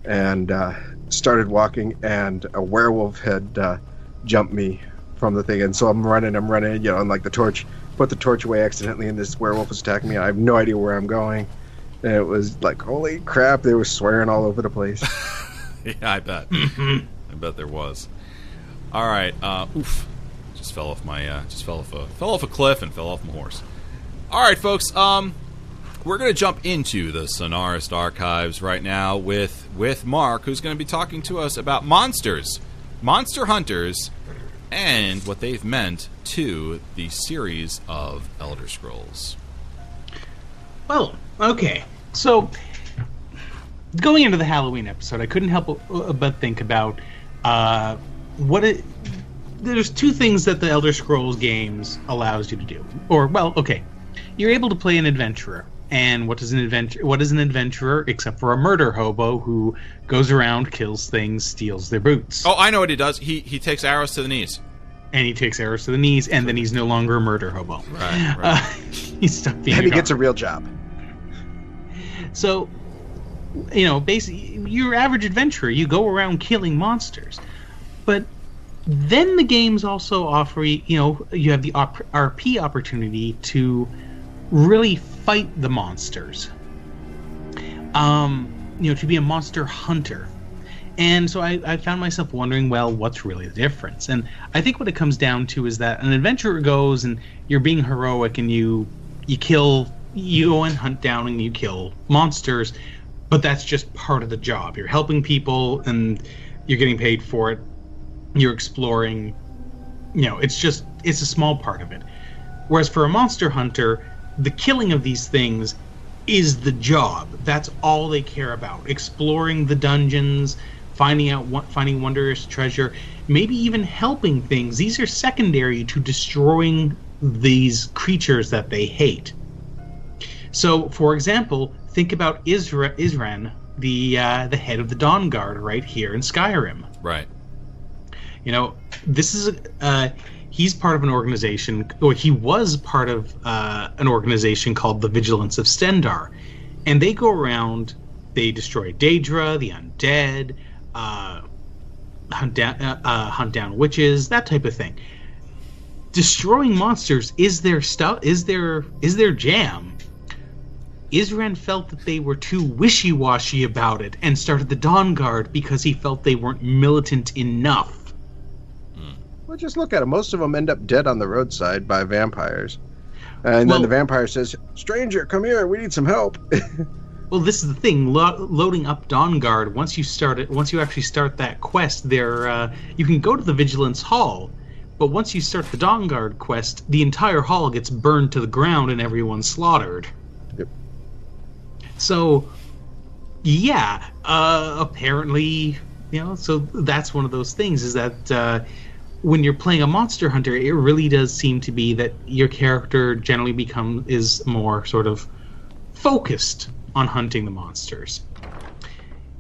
and uh, started walking, and a werewolf had uh, jumped me from the thing, and so I'm running, I'm running, you know, and like the torch, put the torch away accidentally, and this werewolf was attacking me. I have no idea where I'm going, and it was like, holy crap, they were swearing all over the place. [laughs] yeah, I bet. I bet there was. All right. Uh, oof. Just fell off my. Uh, just fell off a fell off a cliff and fell off my horse. All right, folks. Um, we're gonna jump into the Sonarist archives right now with with Mark, who's gonna be talking to us about monsters, monster hunters, and what they've meant to the series of Elder Scrolls. Well, okay. So, going into the Halloween episode, I couldn't help but- but think about uh, what it. There's two things that the Elder Scrolls games allows you to do. Or, well, okay, you're able to play an adventurer. And what does an adventure? What is an adventurer except for a murder hobo who goes around, kills things, steals their boots, Oh, I know what he does. He he takes arrows to the knees. and he takes arrows to the knees, and then he's no longer a murder hobo. Right. right. Uh, [laughs] he's stuck being and he gets a real job. So, you know, basically, your average adventurer, you go around killing monsters. But then the games also offer you, you know, you have the op- RP opportunity to really fight the monsters. Um, you know, to be a monster hunter. And so I, I found myself wondering, well, what's really the difference? And I think what it comes down to is that an adventurer goes and you're being heroic and you you kill you go and hunt down and you kill monsters, but that's just part of the job. You're helping people and you're getting paid for it. You're exploring. You know, it's just it's a small part of it. Whereas for a monster hunter, the killing of these things is the job. That's all they care about. Exploring the dungeons, finding out what finding wondrous treasure, maybe even helping things. These are secondary to destroying these creatures that they hate. So, for example, think about Isra- Isran, the uh, the head of the Dawnguard, right here in Skyrim. right. You know, this is uh, he's part of an organization, or he was part of uh, an organization called the Vigilants of Stendarr, and they go around, they destroy Daedra, the undead, uh, hunt down, uh, uh, hunt down witches, that type of thing. Destroying monsters is their stuff, is their is their jam. Isran felt that they were too wishy-washy about it and started the Dawnguard because he felt they weren't militant enough. Well, just look at them. Most of them end up dead on the roadside by vampires. And Well- then the vampire says, Stranger, come here. We need some help. [laughs] Well, this is the thing. Lo- loading up Dawnguard. Once you start it, once you actually start that quest, there uh, you can go to the Vigilance Hall, But once you start the Dawnguard quest, the entire hall gets burned to the ground and everyone's slaughtered. So, yeah, uh, apparently, you know, so that's one of those things is that uh, when you're playing a monster hunter, it really does seem to be that your character generally become is more sort of focused on hunting the monsters.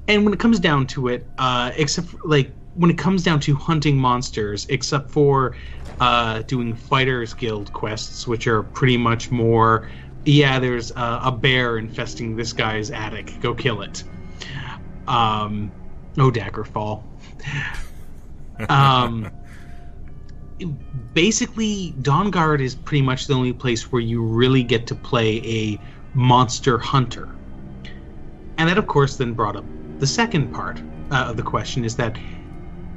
And when it comes down to it, uh, except for, like when it comes down to hunting monsters, except for uh, doing Fighters Guild quests, which are pretty much more, yeah, there's a, a bear infesting this guy's attic, go kill it. Um, oh, Daggerfall. [laughs] um, basically, Dawnguard is pretty much the only place where you really get to play a monster hunter. And that, of course, then brought up the second part uh, of the question is that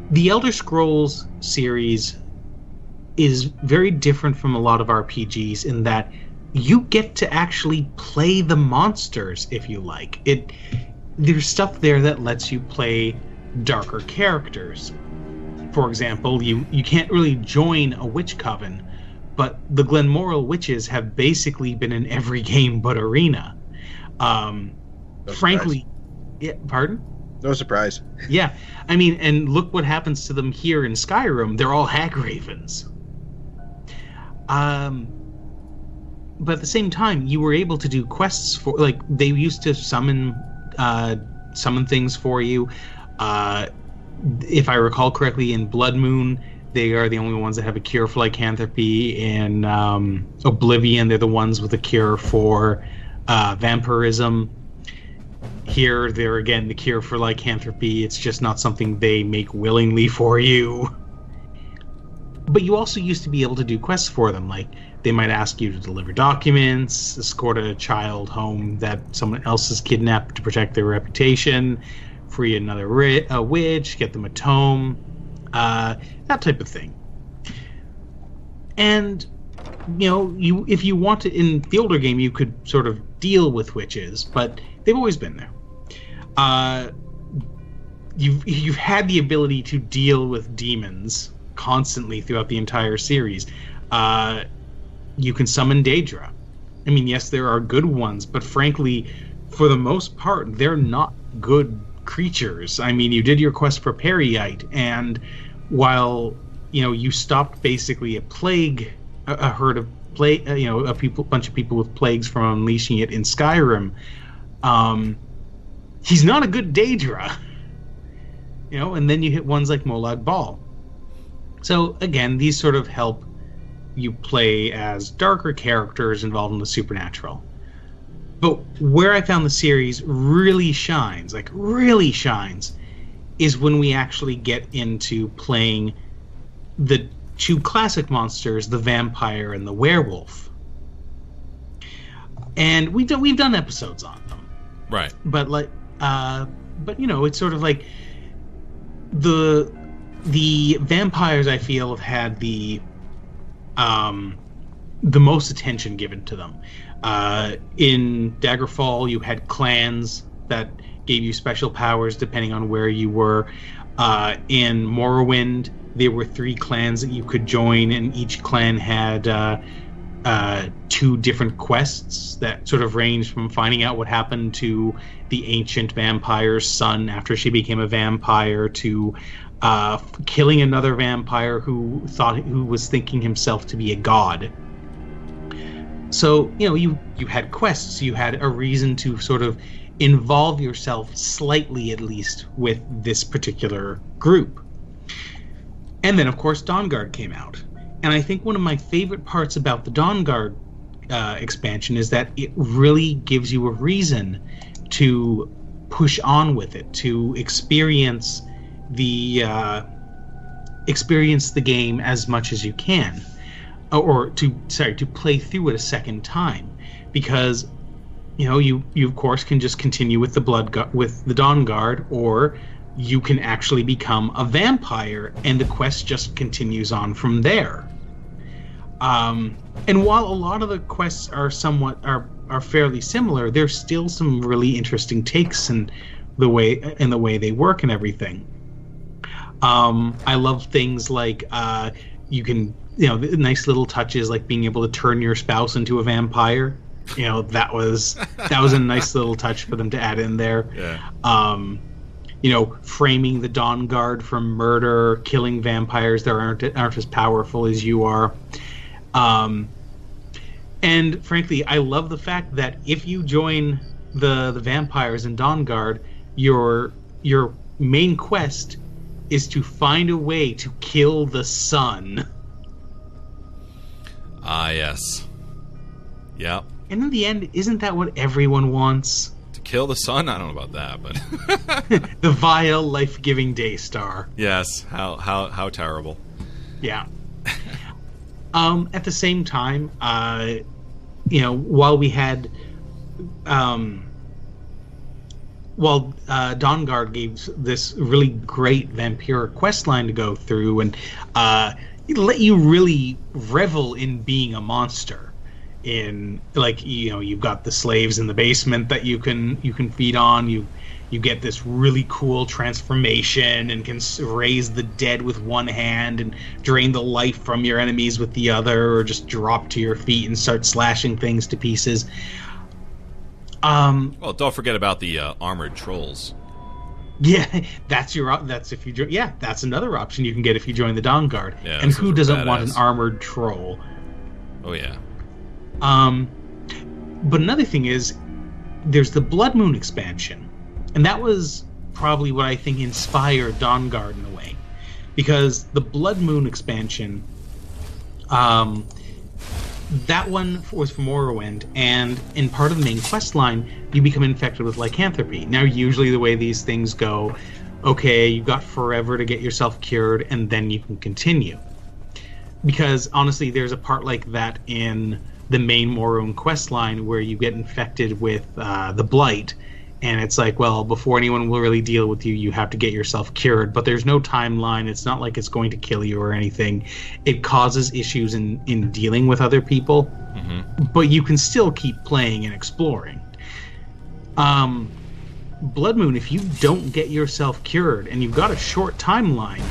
the Elder Scrolls series is very different from a lot of RPGs in that you get to actually play the monsters if you like. It there's stuff there that lets you play darker characters. For example, you you can't really join a witch coven, but the Glenmoril witches have basically been in every [laughs] game but Arena. Um, No frankly, yeah, pardon? No surprise. Yeah, I mean, and look what happens to them here in Skyrim. They're all hag ravens. Um, but at the same time, you were able to do quests for like they used to summon, uh, summon things for you. Uh, if I recall correctly, in Blood Moon, they are the only ones that have a cure for lycanthropy. In um, Oblivion, they're the ones with a cure for uh, vampirism here they're again the cure for lycanthropy it's just not something they make willingly for you but you also used to be able to do quests for them like they might ask you to deliver documents escort a child home that someone else has kidnapped to protect their reputation free another ri- a witch get them a tome uh, that type of thing and you know you if you want to in the older game you could sort of deal with witches but they've always been there uh, you've you've had the ability to deal with demons constantly throughout the entire series. Uh, you can summon Daedra. I mean, yes, there are good ones, but frankly, for the most part, they're not good creatures. I mean, you did your quest for Peryite, and while you know you stopped basically a plague, a, a herd of plague, uh, you know, a people, bunch of people with plagues from unleashing it in Skyrim. Um, he's not a good Daedra. [laughs] You know, and then you hit ones like Molag Bal. So again, these sort of help you play as darker characters involved in the supernatural. But where I found the series really shines, like really shines, is when we actually get into playing the two classic monsters, the vampire and the werewolf. And we do, we've done episodes on them Right. but like uh but you know it's sort of like the the vampires i feel have had the um the most attention given to them. Uh in daggerfall you had clans that gave you special powers depending on where you were. Uh in morrowind there were three clans that you could join and each clan had uh uh, two different quests that sort of range from finding out what happened to the ancient vampire's son after she became a vampire to uh, killing another vampire who thought who was thinking himself to be a god. So you know you you had quests, you had a reason to sort of involve yourself slightly at least with this particular group. And then of course Dawnguard came out. And I think one of my favorite parts about the Dawnguard uh, expansion is that it really gives you a reason to push on with it, to experience the uh, experience the game as much as you can, or to sorry to play through it a second time, because you know you you of course can just continue with the blood gu- with the Dawnguard, or you can actually become a vampire, and the quest just continues on from there. Um, and while a lot of the quests are somewhat are are fairly similar, there's still some really interesting takes in the way and the way they work and everything. Um, I love things like uh, you can you know the nice little touches like being able to turn your spouse into a vampire. You know that was that was a nice [laughs] little touch for them to add in there. Yeah. Um, you know, framing the Dawnguard from murder, killing vampires that aren't aren't as powerful as you are. Um, and frankly, I love the fact that if you join the the vampires in Dawnguard, your your main quest is to find a way to kill the sun. Ah, yes. Yep. And in the end, isn't that what everyone wants? To kill the sun? I don't know about that, but [laughs] [laughs] The vile, life-giving day star. yes. How how how terrible. Yeah. um, at the same time, uh, you know, while we had, um, while uh, Dawnguard gave this really great vampiric quest line to go through and uh, let you really revel in being a monster. In like you know, you've got the slaves in the basement that you can you can feed on. You you get this really cool transformation and can raise the dead with one hand and drain the life from your enemies with the other or just drop to your feet and start slashing things to pieces um Well, don't forget about the uh, armored trolls. yeah [laughs] that's your that's if you jo- yeah that's another option you can get if you join the Dawnguard. Yeah, and who doesn't want an armored troll? Oh yeah. Um, but another thing is, there's the Blood Moon expansion, and that was probably what I think inspired Dawnguard in a way, because the Blood Moon expansion, um, that one was from Morrowind, and in part of the main quest line, you become infected with lycanthropy. Now, usually the way these things go, okay, you've got forever to get yourself cured, and then you can continue because honestly, there's a part like that in the main Morrowind quest line where you get infected with uh, the blight, and it's like, well, before anyone will really deal with you, you have to get yourself cured. But there's no timeline. It's not like it's going to kill you or anything. It causes issues in in dealing with other people, but you can still keep playing and exploring. Um, Blood Moon, if you don't get yourself cured and you've got a short timeline,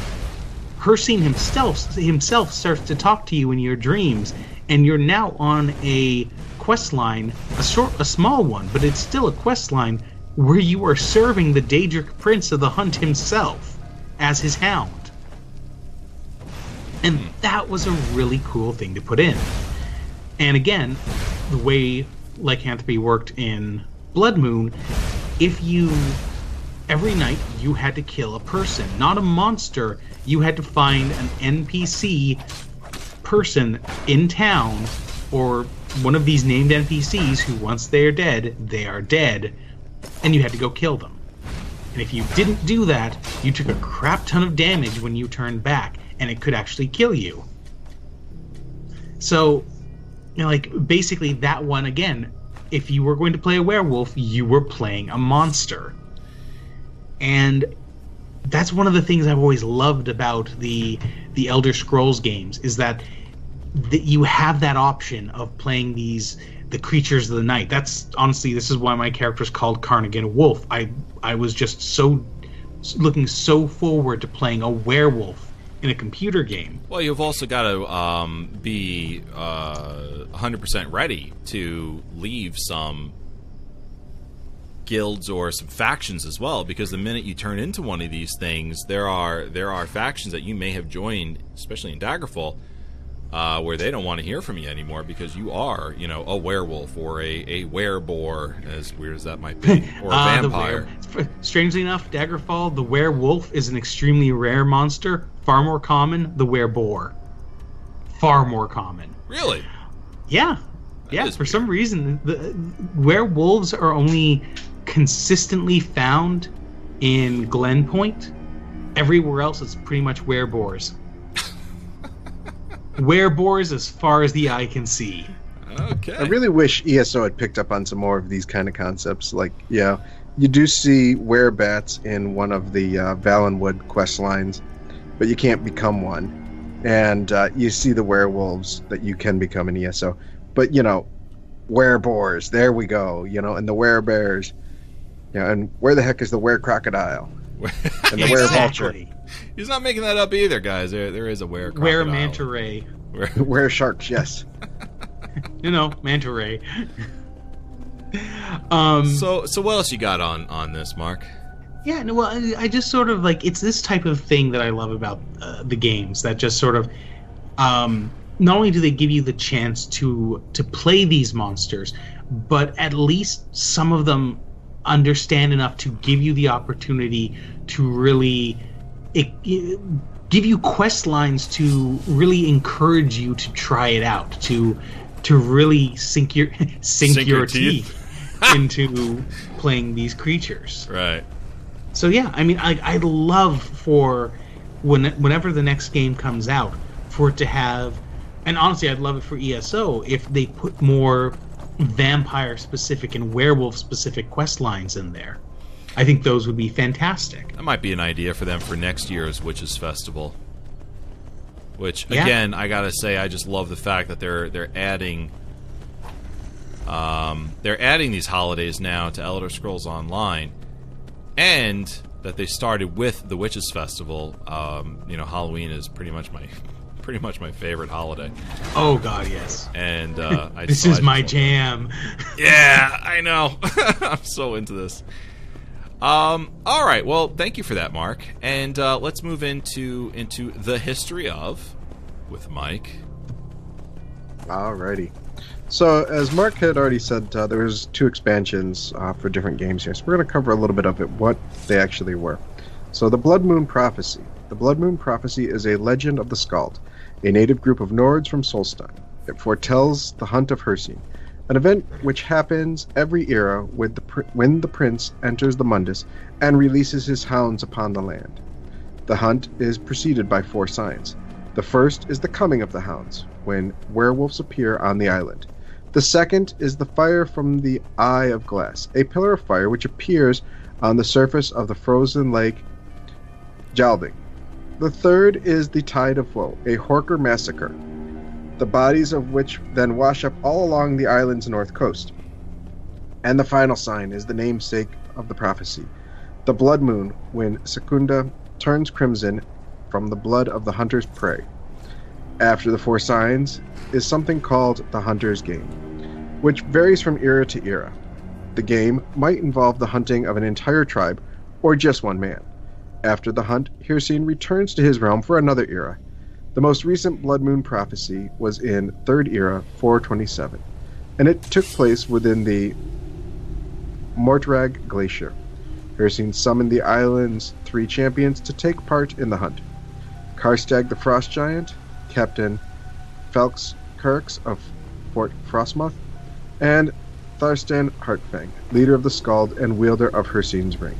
Hircine himself himself starts to talk to you in your dreams, and you're now on a quest line, a short, a small one, but it's still a quest line where you are serving the Daedric Prince of the Hunt himself as his hound. And hmm. that was a really cool thing to put in. And again, the way lycanthropy worked in Blood Moon, if you every night you had to kill a person, not a monster. You had to find an NPC person in town or one of these named NPCs who once they are dead, they are dead, and you had to go kill them. And if you didn't do that, you took a crap ton of damage when you turned back, and it could actually kill you. So, you know, like basically that one again, if you were going to play a werewolf, you were playing a monster and that's one of the things I've always loved about the the Elder Scrolls games is that that you have that option of playing these the creatures of the night. That's honestly this is why my character is called Carnigan Wolf. I I was just so looking so forward to playing a werewolf in a computer game. Well, you've also got to um, be uh, 100% ready to leave some guilds or some factions as well because the minute you turn into one of these things there are there are factions that you may have joined especially in Daggerfall uh, where they don't want to hear from you anymore because you are you know a werewolf or a, a wereboar as weird as that might be [laughs] or a the vampire were- Strangely enough, Daggerfall, the werewolf is an extremely rare monster. Far more common, the wereboar. Far more common. really Yeah. yeah, is for some reason, the werewolves are only consistently found in Glenpoint. Everywhere else, it's pretty much wereboars. Werebores as far as the eye can see. okay I really wish ESO had picked up on some more of these kind of concepts. Like, yeah, you do see werebats in one of the uh, Valenwood quest lines, but you can't become one. And uh, you see the werewolves that you can become in ESO. But, you know, wereboars, there we go, you know, and the werebears. You know, and where the heck is the were crocodile? [laughs] and the were vulture. Exactly. [laughs] He's not making that up either, guys. There, there is a were Where crocodile. manta ray. Were- Were sharks, yes. [laughs] You know, manta ray. [laughs] um, So, so what else you got on on this, Mark? Yeah, no, well, I, I just sort of like it's this type of thing that I love about uh, the games that just sort of, um, not only do they give you the chance to to play these monsters, but at least some of them understand enough to give you the opportunity to really it, it- give you quest lines to really encourage you to try it out to to really sink your [laughs] sink, Sink your, your teeth. teeth [laughs] into playing these creatures. Right. So yeah, I mean, I I love for when whenever the next game comes out for it to have, and honestly, I'd love it for ESO if they put more vampire specific and werewolf specific quest lines in there. I think those would be fantastic. That might be an idea for them for next year's Witches Festival. Which Yeah. again, I gotta say, I just love the fact that they're they're adding, um, they're adding these holidays now to Elder Scrolls Online, and that they started with the Witches Festival. Um, you know, Halloween is pretty much my [laughs] pretty much my favorite holiday, Oh God, yes. and uh, [laughs] I This I is just my jam. Yeah, I know. [laughs] I'm so into this. Um, all right. Well, thank you for that, Mark. And uh, let's move into into the history of with Mike. Alrighty. So, as Mark had already said, uh, there was two expansions uh, for different games here. So we're going to cover a little bit of it, what they actually were. So, the Blood Moon Prophecy. The Blood Moon Prophecy is a legend of the Skald, a native group of Nords from Solstheim. It foretells the hunt of Hircine, an event which happens every era the pr- when the prince enters the Mundus and releases his hounds upon the land. The hunt is preceded by four signs. The first is the coming of the hounds, when werewolves appear on the island. The second is the fire from the Eye of Glass, a pillar of fire which appears on the surface of the frozen lake Fjalding. The third is the Tide of Woe, a Horker massacre, the bodies of which then wash up all along the island's north coast. And the final sign is the namesake of the prophecy, the blood moon, when Secunda turns crimson from the blood of the hunter's prey. After the four signs is something called the Hunter's Game, which varies from era to era. The game might involve the hunting of an entire tribe or just one man. After the hunt, Hircine returns to his realm for another era. The most recent Blood Moon prophecy was in Third Era 427, and it took place within the Mortrag Glacier. Hircine summoned the island's three champions to take part in the hunt. Karstag the Frost Giant, Captain Felix Kirks of Fort Frostmoth, and Tharstan Heartfang, leader of the Skald and wielder of Hircine's ring.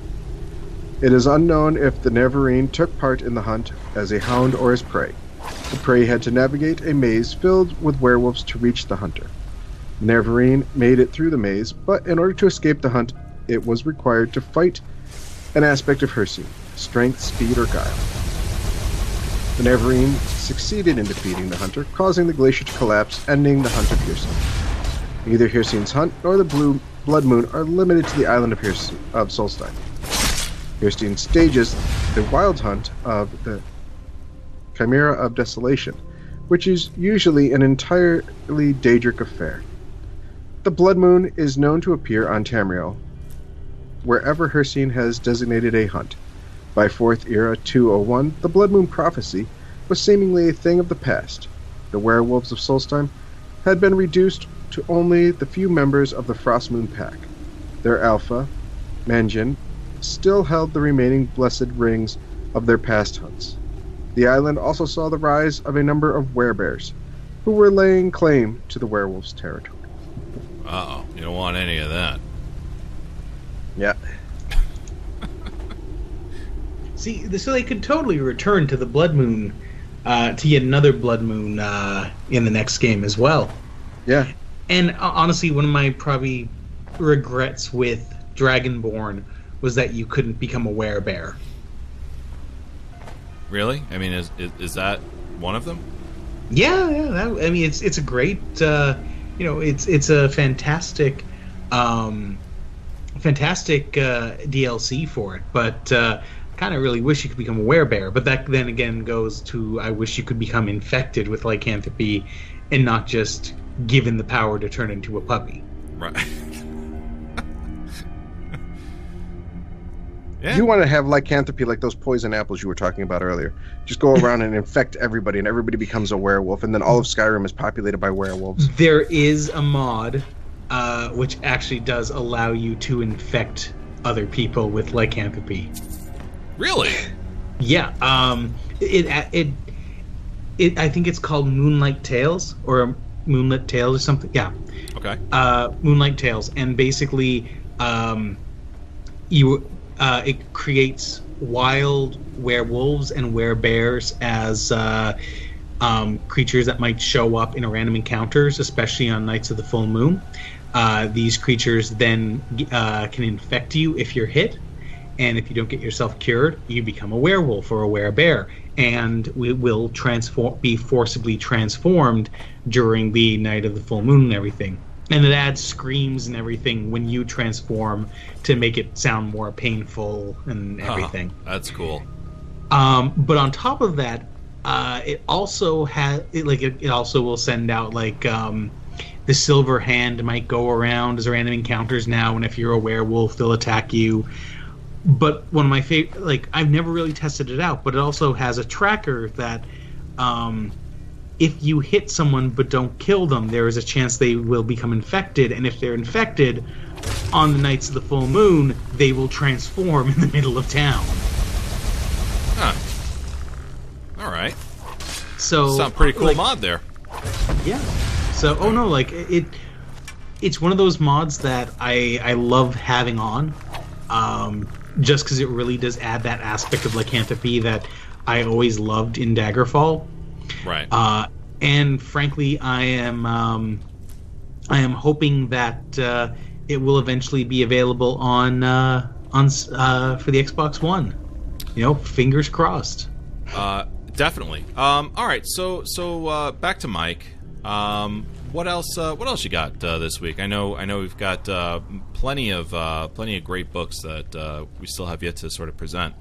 It is unknown if the Nerevarine took part in the hunt as a hound or as prey. The prey had to navigate a maze filled with werewolves to reach the hunter. Nerevarine made it through the maze, but in order to escape the hunt, it was required to fight an aspect of Hircine strength, speed, or guile. The succeeded in defeating the hunter, causing the glacier to collapse, ending the hunt of Hircine. Neither Hircine's hunt nor the Blue Blood Moon are limited to the island of, Hirc- of Solstheim. Hircine stages the wild hunt of the Chimera of Desolation, which is usually an entirely Daedric affair. The Blood Moon is known to appear on Tamriel wherever Hircine has designated a hunt. By 4th Era 201, the Blood Moon prophecy was seemingly a thing of the past. The werewolves of Solstheim had been reduced to only the few members of the Frost Moon Pack. Their alpha, Manjin, still held the remaining blessed rings of their past hunts. The island also saw the rise of a number of werebears, who were laying claim to the werewolves' territory. Uh oh, you don't want any of that. Yeah. [laughs] See, so they could totally return to the Blood Moon, uh, to yet another Blood Moon uh, in the next game as well. Yeah. And uh, honestly, one of my probably regrets with Dragonborn was that you couldn't become a werebear. Really? I mean, is is, is that one of them? Yeah, yeah. That, I mean, it's it's a great, uh, you know, it's it's a fantastic, um, fantastic uh, DLC for it. But uh, kind of really wish you could become a werebear, but that then again goes to I wish you could become infected with lycanthropy and not just given the power to turn into a puppy. Right. [laughs] yeah. You want to have lycanthropy like those poison apples you were talking about earlier. Just go [laughs] around and infect everybody, and everybody becomes a werewolf, and then all of Skyrim is populated by werewolves. There is a mod uh, which actually does allow you to infect other people with lycanthropy. really? Yeah, um, it it it I think it's called Moonlight Tales or Moonlit Tales or something. Yeah, Okay. uh, Moonlight Tales, and basically, um, you uh, it creates wild werewolves and werebears as uh, um, creatures that might show up in random encounters, especially on nights of the full moon. Uh, these creatures then uh, can infect you if you're hit, and if you don't get yourself cured, you become a werewolf or a werebear, and we will transform, be forcibly transformed during the night of the full moon and everything. And it adds screams and everything when you transform to make it sound more painful and Huh. everything. That's cool. Um, but on top of that, uh, it also has it, like it, it also will send out like um, the silver hand might go around as random encounters now, and if you're a werewolf, they'll attack you. But one of my favorite, like I've never really tested it out, but it also has a tracker that um, if you hit someone but don't kill them, there is a chance they will become infected, and if they're infected on the nights of the full moon, they will transform in the [laughs] middle of town. Huh. All right. So Sound pretty cool like, mod there. Yeah. So, oh no, like it, it's one of those mods that I I love having on, um, just because it really does add that aspect of lycanthropy that I always loved in Daggerfall. Right. Uh, and frankly, I am um, I am hoping that uh, it will eventually be available on uh, on uh, for the Xbox One. You know, fingers crossed. Uh, definitely. Um, all right. So so uh, back to Mike. Um, what else? Uh, what else you got uh, this week? I know. I know we've got uh, plenty of uh, plenty of great books that uh, we still have yet to sort of present.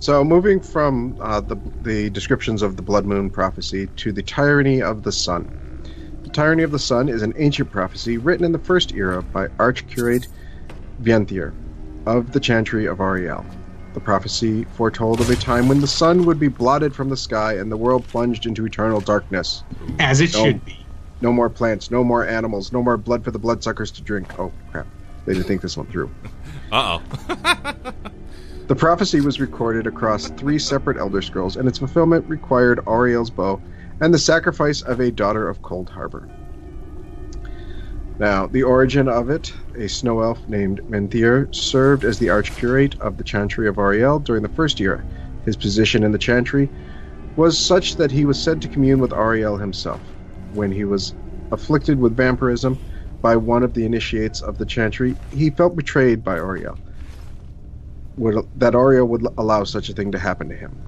So, moving from uh, the, the descriptions of the Blood Moon prophecy to the Tyranny of the Sun. The Tyranny of the Sun is an ancient prophecy written in the First Era by Archcurate Vienthier of the Chantry of Ariel. The prophecy foretold of a time when the sun would be blotted from the sky and the world plunged into eternal darkness. As it No. should be. No more plants, no more animals, no more blood for the bloodsuckers to drink. Oh, crap. They didn't think this one through. Uh oh. [laughs] The prophecy was recorded across three separate Elder Scrolls, and its fulfillment required Auriel's bow and the sacrifice of a daughter of Coldharbour. Now, the origin of it, a snow elf named Menthier served as the archcurate of the Chantry of Ariel during the first era. His position in the Chantry was such that he was said to commune with Ariel himself. When he was afflicted with vampirism by one of the initiates of the Chantry, he felt betrayed by Ariel would, that Ariel would allow such a thing to happen to him.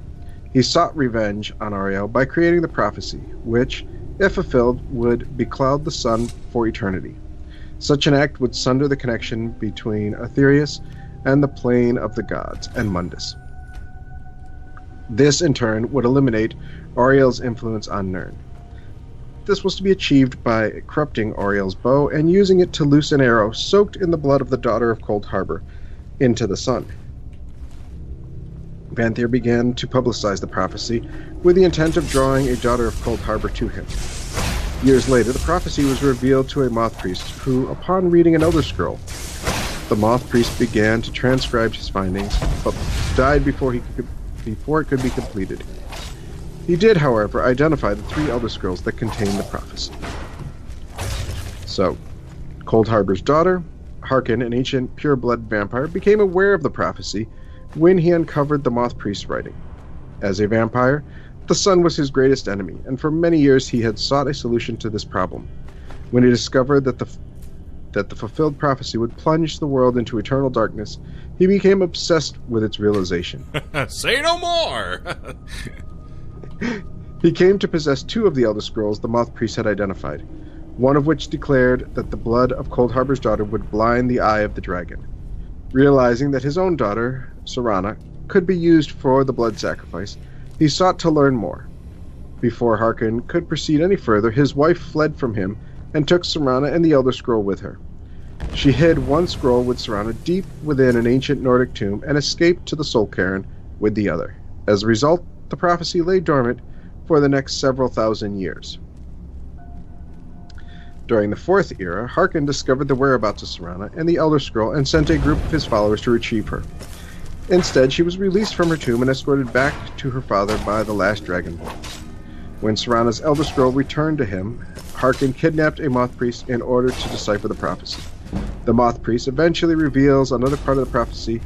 He sought revenge on Ariel by creating the prophecy, which, if fulfilled, would becloud the sun for eternity. Such an act would sunder the connection between Aetherius and the plane of the gods and Mundus. This, in turn, would eliminate Ariel's influence on Nirn. This was to be achieved by corrupting Ariel's bow and using it to loose an arrow soaked in the blood of the daughter of Coldharbour into the sun. Vanthier began to publicize the prophecy with the intent of drawing a daughter of Coldharbour to him. Years later, the prophecy was revealed to a moth priest who, upon reading an Elder Scroll, the moth priest began to transcribe his findings, but died before he could, before it could be completed. He did, however, identify the three Elder Scrolls that contained the prophecy. So, Coldharbour's daughter, Harkon, an ancient pure-blood vampire, became aware of the prophecy when he uncovered the Moth Priest's writing. As a vampire, the sun was his greatest enemy, and for many years he had sought a solution to this problem. When he discovered that the that the fulfilled prophecy would plunge the world into eternal darkness, he became obsessed with its realization. [laughs] Say no more. [laughs] He came to possess two of the Elder Scrolls the Moth Priest had identified, one of which declared that the blood of Coldharbour's daughter would blind the eye of the dragon. Realizing that his own daughter, Serana, could be used for the blood sacrifice, he sought to learn more. Before Harkon could proceed any further, his wife fled from him and took Serana and the Elder Scroll with her. She hid one scroll with Serana deep within an ancient Nordic tomb and escaped to the Soul Cairn with the other. As a result, the prophecy lay dormant for the next several thousand years. During the Fourth Era, Harkon discovered the whereabouts of Serana and the Elder Scroll and sent a group of his followers to retrieve her. Instead, she was released from her tomb and escorted back to her father by the last Dragonborn. When Serana's Elder Scroll returned to him, Harkon kidnapped a Moth Priest in order to decipher the prophecy. The Moth Priest eventually reveals another part of the prophecy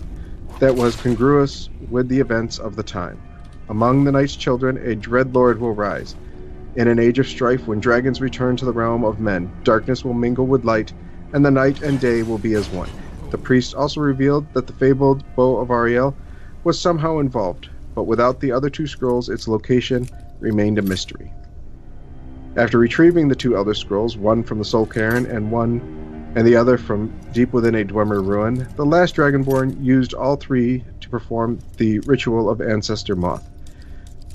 that was congruous with the events of the time. Among the Night's children, a dread lord will rise. In an age of strife, when dragons return to the realm of men, darkness will mingle with light, and the night and day will be as one. The priest also revealed that the fabled bow of Ariel was somehow involved, but without the other two scrolls, its location remained a mystery. After retrieving the two other Scrolls, one from the Soul Cairn and one and the other from deep within a Dwemer ruin, the last Dragonborn used all three to perform the ritual of Ancestor Moth.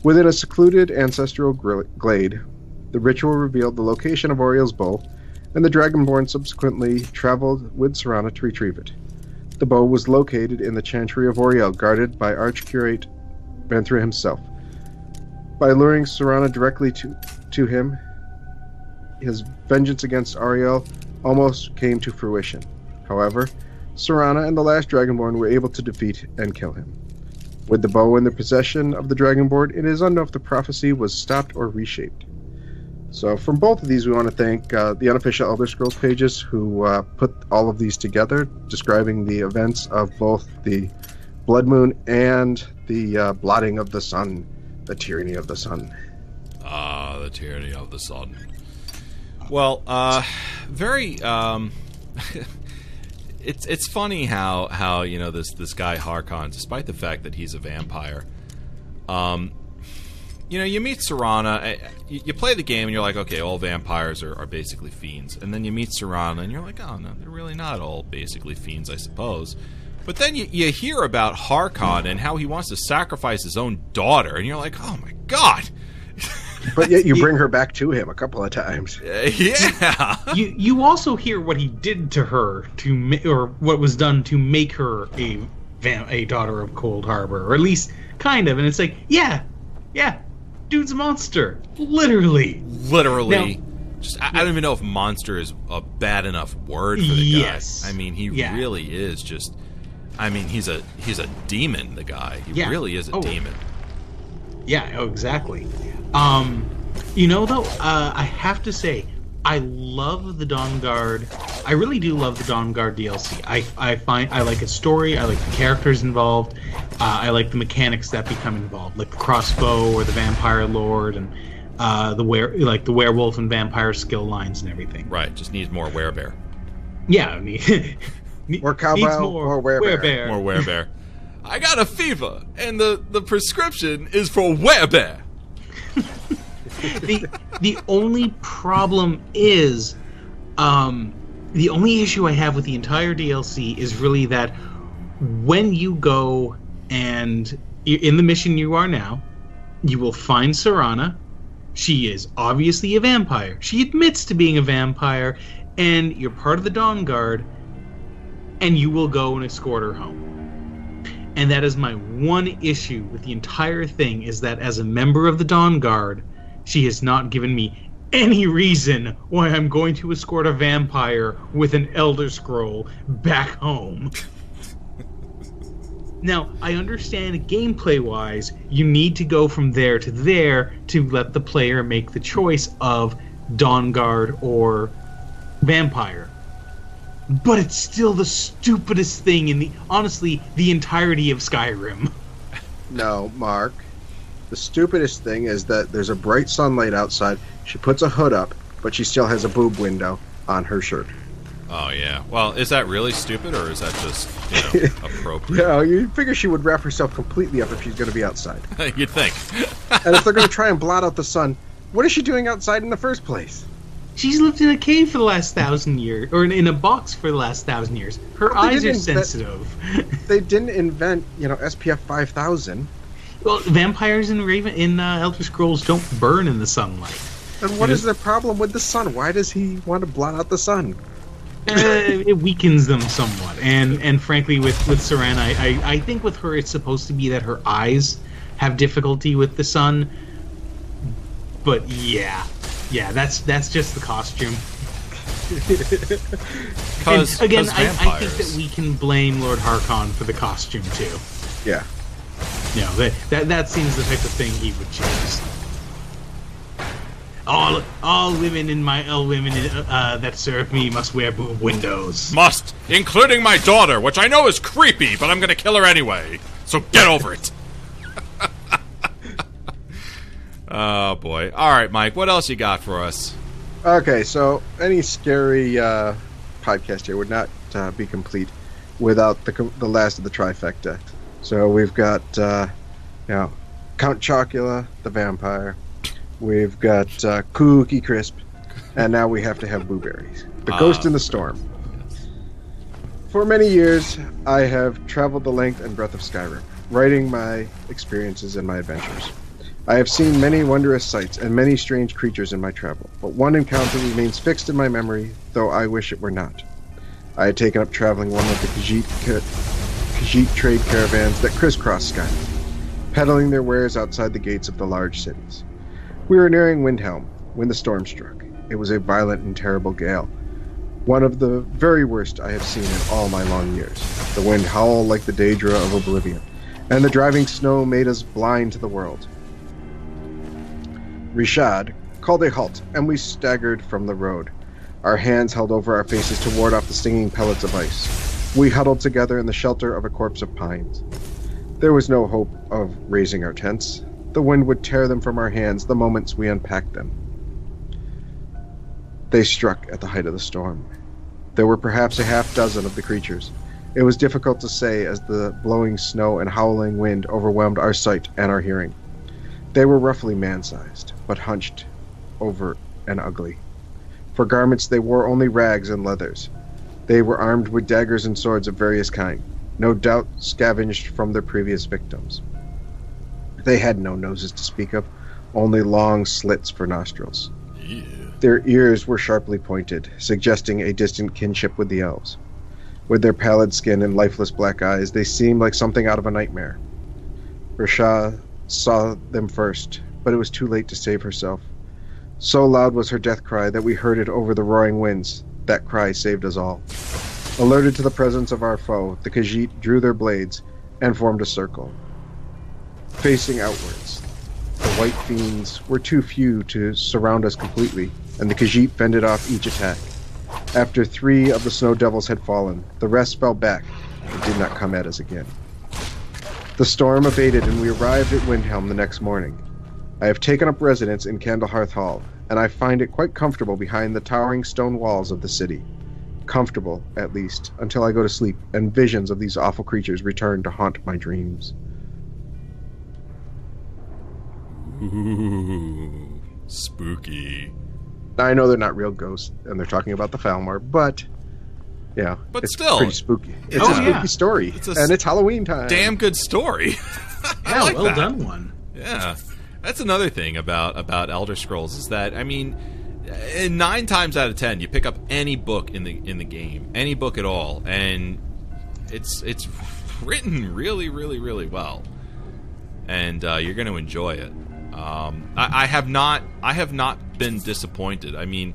Within a secluded ancestral glade, the ritual revealed the location of Auriel's bow, and the Dragonborn subsequently traveled with Serana to retrieve it. The bow was located in the Chantry of Auriel, guarded by Archcurate Venthra himself. By luring Serana directly to, to him, his vengeance against Ariel almost came to fruition. However, Serana and the last Dragonborn were able to defeat and kill him. With the bow in the possession of the Dragonborn, it is unknown if the prophecy was stopped or reshaped. So, from both of these, we want to thank uh, the unofficial Elder Scrolls pages who uh, put all of these together, describing the events of both the Blood Moon and the uh, blotting of the sun, the tyranny of the sun. Ah, the tyranny of the sun. Well, uh, very. Um, [laughs] it's it's funny how how you know this this guy Harkon, despite the fact that he's a vampire, um, you know, you meet Serana, eh, you, you play the game, and you're like, okay, all vampires are, are basically fiends, and then you meet Serana, and you're like, oh no, they're really not all basically fiends, I suppose. But then you, you hear about Harkon and how he wants to sacrifice his own daughter, and you're like, oh my god. [laughs] But yet [laughs] you bring her back to him a couple of times. Uh, yeah. [laughs] you you also hear what he did to her to ma- or what was done to make her a vam- a daughter of Coldharbour, or at least kind of. And it's like, yeah, yeah, dude's a monster, literally. literally Now- just I, I don't even know if monster is a bad enough word for the Yes. guy i mean he Yeah. really is just i mean he's a he's a demon the guy he Yeah. really is a Oh. demon Yeah, oh, exactly. Um, you know, though, uh, I have to say, I love the Dawnguard. I really do love the Dawnguard DLC. I, I find I like its story. I like the characters involved. Uh, I like the mechanics that become involved, like the crossbow or the vampire lord and uh, the were like the werewolf and vampire skill lines and everything. right just needs more werebear Yeah, I mean, [laughs] ne- Or cowbell needs more or werebear. werebear. more werebear i got a fever and the the prescription is for werebear the the only problem is um the only issue I have with the entire DLC is really that when you go and in the mission you are now, you will find Serana. She is obviously a vampire. She admits to being a vampire, and you're part of the Dawnguard, and you will go and escort her home. And that is my one issue with the entire thing is that as a member of the Dawnguard, she has not given me any reason why I'm going to escort a vampire with an Elder Scroll back home. [laughs] now, I understand gameplay wise, you need to go from there to there to let the player make the choice of Dawnguard or vampire. But it's still the stupidest thing in the honestly the entirety of Skyrim. No, Mark. The stupidest thing is that there's a bright sunlight outside. She puts a hood up, but she still has a boob window on her shirt. oh yeah well is that really stupid or is that just you know [laughs] appropriate No, you figure she would wrap herself completely up if she's going to be outside. [laughs] you'd think [laughs] And if they're going to try and blot out the sun, what is she doing outside in the first place? She's lived in a cave for the last thousand years, or in a box for the last thousand years. Her They eyes are didn't sensitive. They didn't invent, you know, SPF 5000. Well, vampires in Raven in uh, Elder Scrolls don't burn in the sunlight. And what It is is- the problem with the sun? Why does he want to blot out the sun? uh, it weakens them somewhat. And and frankly, with with Saran, I, I I think with her, it's supposed to be that her eyes have difficulty with the sun. But yeah, yeah, that's that's just the costume. Because [laughs] And again, I, I think that we can blame Lord Harkon for the costume too. Yeah. You know, that that that seems the type of thing he would choose. All all women in my all women uh, that serve me must wear boob windows. Must, including my daughter, which I know is creepy, but I'm gonna kill her anyway. So get over it. [laughs] Oh boy! All right, Mike. What else you got for us? Okay, so any scary uh, podcast here would not uh, be complete without the the last of the trifecta. So we've got uh, you know Count Chocula, the vampire. We've got uh, Cookie Crisp, and now we have to have Blueberries, the Ah. Ghost in the Storm. For many years, I have traveled the length and breadth of Skyrim, writing my experiences and my adventures. I have seen many wondrous sights and many strange creatures in my travel, but one encounter remains fixed in my memory, though I wish it were not. I had taken up traveling one of the Khajiit, Khajiit trade caravans that crisscrossed Skyrim, peddling their wares outside the gates of the large cities. We were nearing Windhelm when the storm struck. It was a violent and terrible gale, one of the very worst I have seen in all my long years. The wind howled like the Daedra of Oblivion, and the driving snow made us blind to the world. Ri'saad called a halt, and we staggered from the road, our hands held over our faces to ward off the stinging pellets of ice. We huddled together in the shelter of a corpse of pines. There was no hope of raising our tents. The wind would tear them from our hands the moments we unpacked them. They struck at the height of the storm. There were perhaps a half dozen of the creatures. It was difficult to say as the blowing snow and howling wind overwhelmed our sight and our hearing. They were roughly man sized, but hunched over and ugly. For garments, they wore only rags and leathers. They were armed with daggers and swords of various kind, no doubt scavenged from their previous victims. They had no noses to speak of, only long slits for nostrils. Yeah. Their ears were sharply pointed, suggesting a distant kinship with the elves. With their pallid skin and lifeless black eyes, they seemed like something out of a nightmare. Rasha saw them first, but it was too late to save herself. So loud was her death cry that we heard it over the roaring winds. That cry saved us all. Alerted to the presence of our foe, the Khajiit drew their blades and formed a circle, facing outwards. The white fiends were too few to surround us completely, and the Khajiit fended off each attack. After three of the snow devils had fallen, the rest fell back and did not come at us again. The storm abated, and we arrived at Windhelm the next morning. I have taken up residence in Candlehearth Hall, and I find it quite comfortable behind the towering stone walls of the city. Comfortable, at least, until I go to sleep and visions of these awful creatures return to haunt my dreams. Ooh, [laughs] spooky. I know they're not real ghosts, and they're talking about the Falmer, but yeah, But it's still. pretty spooky. It's Oh, a spooky yeah. story, It's a and it's Halloween time. Damn good story. [laughs] Yeah, like well that. done one. Yeah, that's another thing about about Elder Scrolls is that I mean, uh, nine times out of ten, you pick up any book in the in the game, any book at all, and it's it's [laughs] written really, really, really well, and uh, you're going to enjoy it. Um, I, I have not I have not been disappointed. I mean,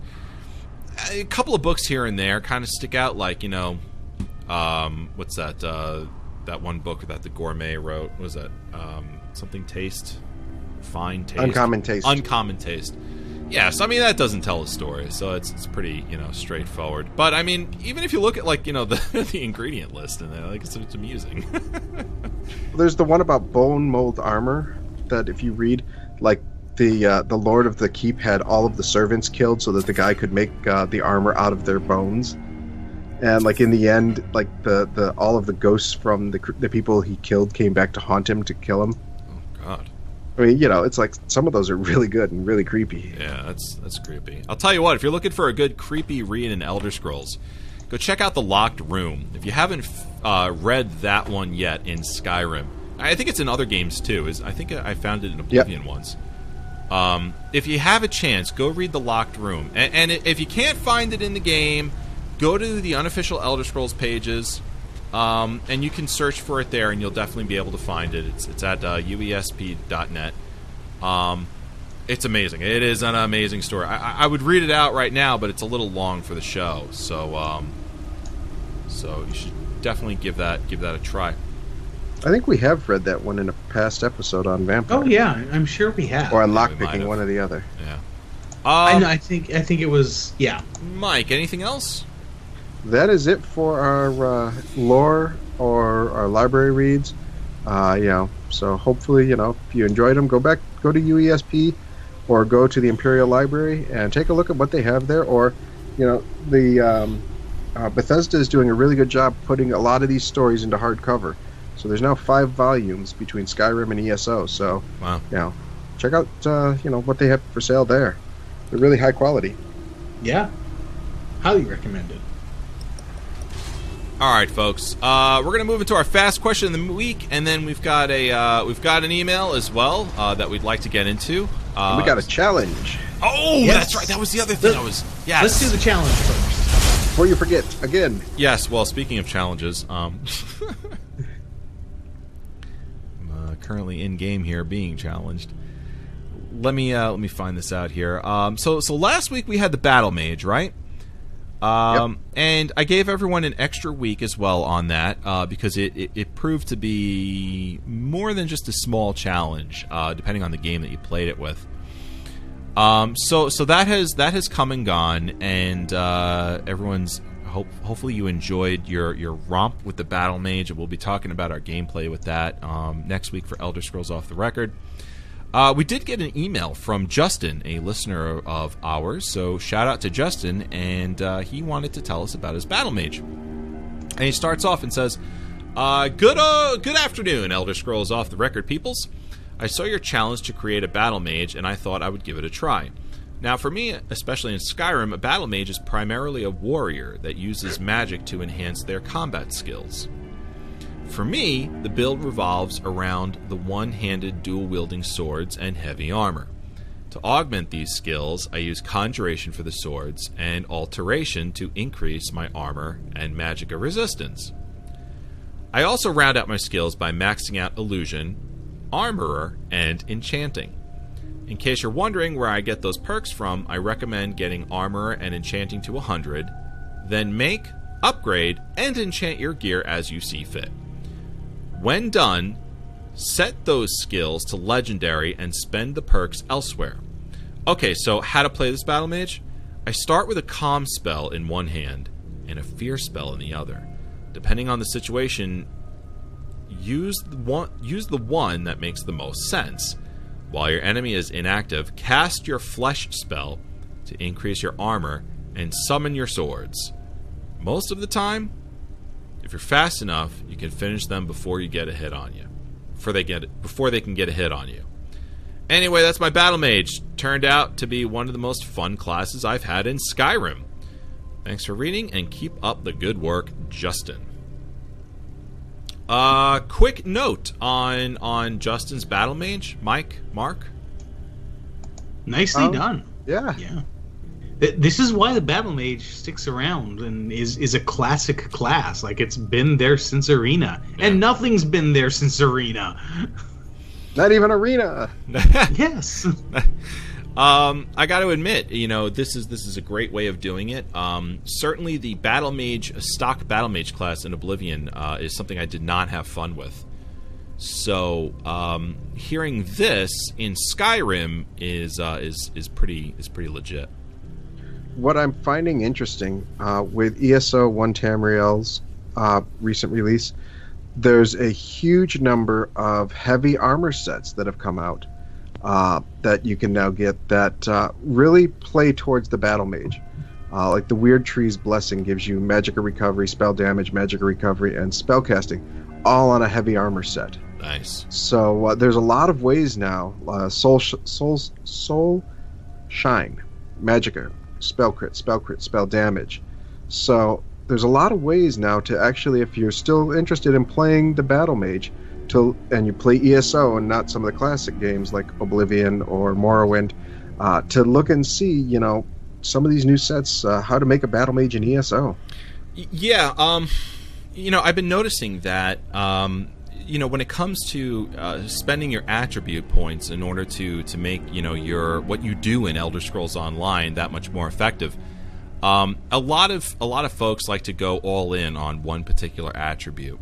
a couple of books here and there kind of stick out, like you know, um, what's that? Uh, that one book that the gourmet wrote What was that um, something taste, fine taste, Uncommon taste. uncommon taste. Yes, I mean that doesn't tell a story, so it's it's pretty you know straightforward. But I mean, even if you look at like you know the [laughs] the ingredient list in there, like it's, it's amusing. [laughs] There's the one about bone mold armor that if you read, like the uh, the Lord of the Keep had all of the servants killed so that the guy could make uh, the armor out of their bones. And like in the end, like the, the all of the ghosts from the the people he killed came back to haunt him to kill him. oh God. I mean, you know, it's like some of those are really good and really creepy. Yeah, that's that's creepy. I'll tell you what, if you're looking for a good creepy read in Elder Scrolls, go check out the Locked Room. If you haven't uh, read that one yet in Skyrim, I think it's in other games too. Is I think I found it in Oblivion once. Um, if you have a chance, go read the Locked Room, and, and if you can't find it in the game, go to the unofficial Elder Scrolls pages. Um, and you can search for it there, and you'll definitely be able to find it. It's, it's at uh, uesp.net. Um, it's amazing. It is an amazing story. I, I would read it out right now, but it's a little long for the show. So, um, so you should definitely give that give that a try. I think we have read that one in a past episode on vampire. Oh yeah, I'm sure we have. Or on lockpicking, one or the other. Yeah. I, Um, know, I think I think it was yeah. Mike, anything else? That is it for our uh, lore or our library reads. Uh, you know, so hopefully, you know, if you enjoyed them, go back, go to UESP, or go to the Imperial Library and take a look at what they have there. Or, you know, the um, uh, Bethesda is doing a really good job putting a lot of these stories into hardcover. So there's now five volumes between Skyrim and ESO. So Wow. you know, check out uh, you know what they have for sale there. They're really high quality. Yeah. Highly recommended. All right, folks. Uh, we're gonna move into our fast question of the week, and then we've got a uh, we've got an email as well uh, that we'd like to get into. Uh, we got a challenge. Oh, Yes. that's right. That was the other thing. I was. yeah. Let's do the challenge first. Before you forget, again, Yes. Well, speaking of challenges, um, [laughs] I'm uh, currently in game here, being challenged. Let me uh, let me find this out here. Um, so so last week we had the battle mage, right? Um, and I gave everyone an extra week as well on that uh, because it, it, it proved to be more than just a small challenge, uh, depending on the game that you played it with. Um, so so that has that has come and gone, and uh, everyone's hope hopefully you enjoyed your your romp with the battle mage, and we'll be talking about our gameplay with that um, next week for Elder Scrolls Off the Record. Uh, we did get an email from Justin, a listener of ours. So shout out to Justin, and uh, he wanted to tell us about his battle mage. And he starts off and says, uh, "Good, uh, good afternoon, Elder Scrolls Off the Record peoples. I saw your challenge to create a battle mage, and I thought I would give it a try. Now, for me, especially in Skyrim, a battle mage is primarily a warrior that uses magic to enhance their combat skills." For me, the build revolves around the one handed dual wielding swords and heavy armor. To augment these skills, I use Conjuration for the swords and Alteration to increase my armor and Magicka resistance. I also round out my skills by maxing out Illusion, Armorer, and Enchanting. In case you're wondering where I get those perks from, I recommend getting Armorer and Enchanting to 100, then make, upgrade, and enchant your gear as you see fit. When done, set those skills to legendary and spend the perks elsewhere. Okay, so how to play this battle mage? I start with a calm spell in one hand and a fear spell in the other. Depending on the situation, use the one use the one that makes the most sense. While your enemy is inactive, cast your flesh spell to increase your armor and summon your swords. Most of the time, if you're fast enough, you can finish them before you get a hit on you. Before they get before they can get a hit on you. Anyway, that's my battle mage. Turned out to be one of the most fun classes I've had in Skyrim. Thanks for reading and keep up the good work, Justin. Uh quick note on on Justin's battle mage, Mike, Mark. Nicely Um, done. yeah. Yeah. Th- This is why the battle mage sticks around and is is a classic class. Like it's been there since Arena, and nothing's been there since Arena. [laughs] Not even arena. [laughs] [laughs] yes. Um, I got to admit, you know, this is this is a great way of doing it. Um, certainly, the battle mage stock battle mage class in Oblivion uh, is something I did not have fun with. So, um, hearing this in Skyrim is uh, is is pretty is pretty legit. What I'm finding interesting uh, with ESO One Tamriel's uh, recent release, there's a huge number of heavy armor sets that have come out uh, that you can now get that uh, really play towards the battle mage. Uh, like the Wyrd Tree's Blessing gives you magic recovery, spell damage, magic recovery, and spell casting, all on a heavy armor set. Nice. So uh, there's a lot of ways now. Uh, soul, sh- soul, soul, shine, magicka, spell crit, spell crit, spell damage. So there's a lot of ways now to actually, if you're still interested in playing the battle mage, to and you play ESO and not some of the classic games like Oblivion or Morrowind, uh, to look and see, you know, some of these new sets, uh, how to make a battle mage in ESO. Yeah, um, you know, I've been noticing that, um, you know, when it comes to uh, spending your attribute points in order to to make you know your what you do in Elder Scrolls Online that much more effective, um, a lot of a lot of folks like to go all in on one particular attribute.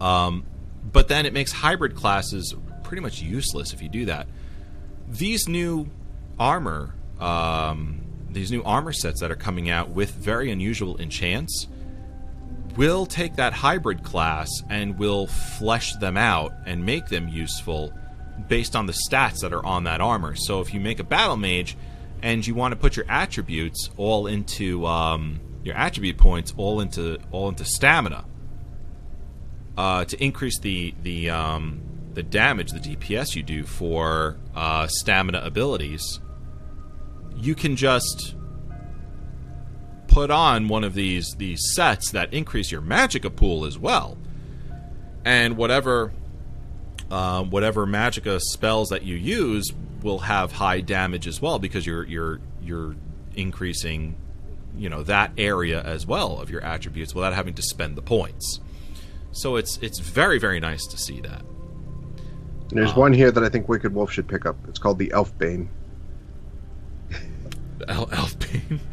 Um, but then it makes hybrid classes pretty much useless if you do that. These new armor, um, these new armor sets that are coming out with very unusual enchants, will take that hybrid class and we'll flesh them out and make them useful based on the stats that are on that armor. So if you make a battle mage and you want to put your attributes all into um, your attribute points all into all into stamina uh, to increase the the um, the damage, the DPS you do for uh, stamina abilities, you can just put on one of these these sets that increase your magicka pool as well, and whatever uh, whatever magicka spells that you use will have high damage as well because you're you're you're increasing you know that area as well of your attributes without having to spend the points. So it's it's very very nice to see that. And there's Um, one here that I think Wicked Wolf should pick up. It's called the Elfbane. El- Elfbane. [laughs]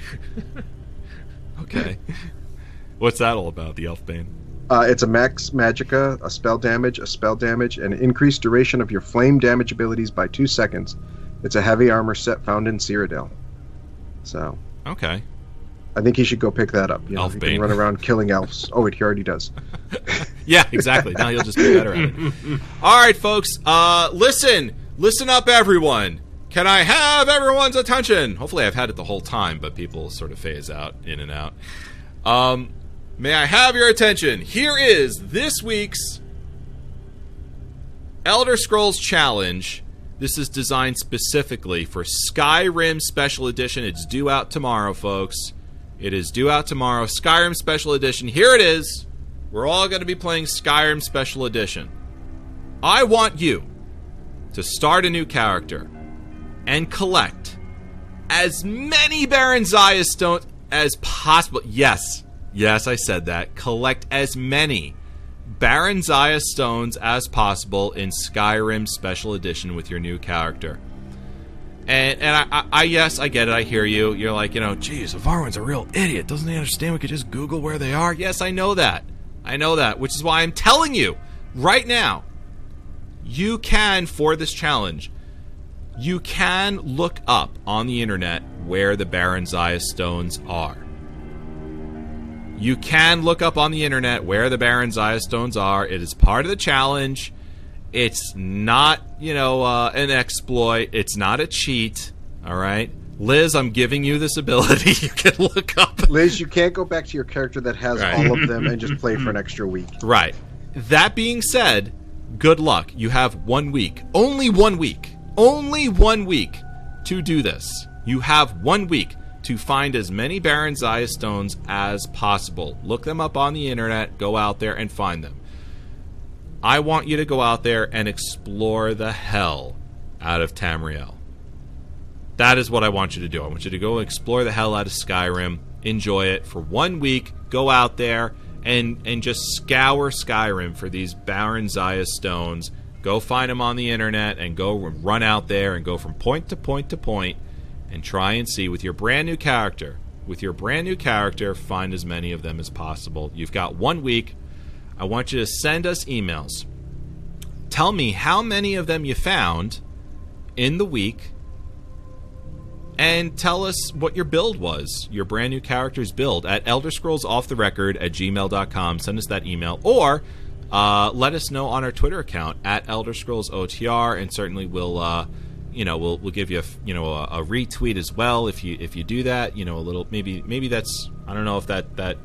okay. What's that all about? The Elfbane. Uh, it's a max magicka, a spell damage, a spell damage, and increased duration of your flame damage abilities by two seconds. It's a heavy armor set found in Cyrodiil. So Okay. I think he should go pick that up. You know, he Elfbane. can run around killing elves. [laughs] Oh, wait, he already does. [laughs] Yeah, exactly. now he'll just be better at it. [laughs] All right, folks. Uh, listen, listen up, everyone. Can I have everyone's attention? Hopefully, I've had it the whole time, but people sort of phase out, in and out. Um, may I have your attention? Here is this week's Elder Scrolls Challenge. This is designed specifically for Skyrim Special Edition. It's due out tomorrow, folks. It is due out tomorrow. Skyrim Special Edition. Here it is. We're all going to be playing Skyrim Special Edition. I want you to start a new character and collect as many Barenziah stones as possible. Yes, yes, I said that. Collect as many Barenziah stones as possible in Skyrim Special Edition with your new character. And and I, I, I yes, I get it. I hear you. You're like, you know, geez, Varwyn's a real idiot. Doesn't he understand we could just Google where they are? Yes, I know that. I know that, which is why I'm telling you right now. You can for this challenge. You can look up on the internet where the Barenziah stones are. You can look up on the internet where the Barenziah stones are. It is part of the challenge. It's not, you know, uh, an exploit. It's not a cheat. All right, Liz, I'm giving you this [laughs] ability. you can look up. Liz, you can't go back to your character that has Right. all of them and just play for an extra week. Right. That being said, good luck. You have one week. Only one week. Only one week to do this. You have one week to find as many Barenziah stones as possible. Look them up on the internet, go out there and find them. I want you to go out there and explore the hell out of Tamriel. That is what I want you to do. I want you to go explore the hell out of Skyrim, enjoy it for one week, go out there and and just scour Skyrim for these Barenziah stones. Go find them on the internet and go run out there and go from point to point to point and try and see with your brand new character. With your brand new character, find as many of them as possible. You've got one week. I want you to send us emails. Tell me how many of them you found in the week and tell us what your build was, your brand new character's build at Elder Scrolls Off the Record at gmail.com. Send us that email or uh, let us know on our Twitter account at Elder Scrolls OTR, and certainly we'll, uh, you know, we'll we'll give you a you know a, a retweet as well if you if you do that. You know, a little maybe maybe that's I don't know if that that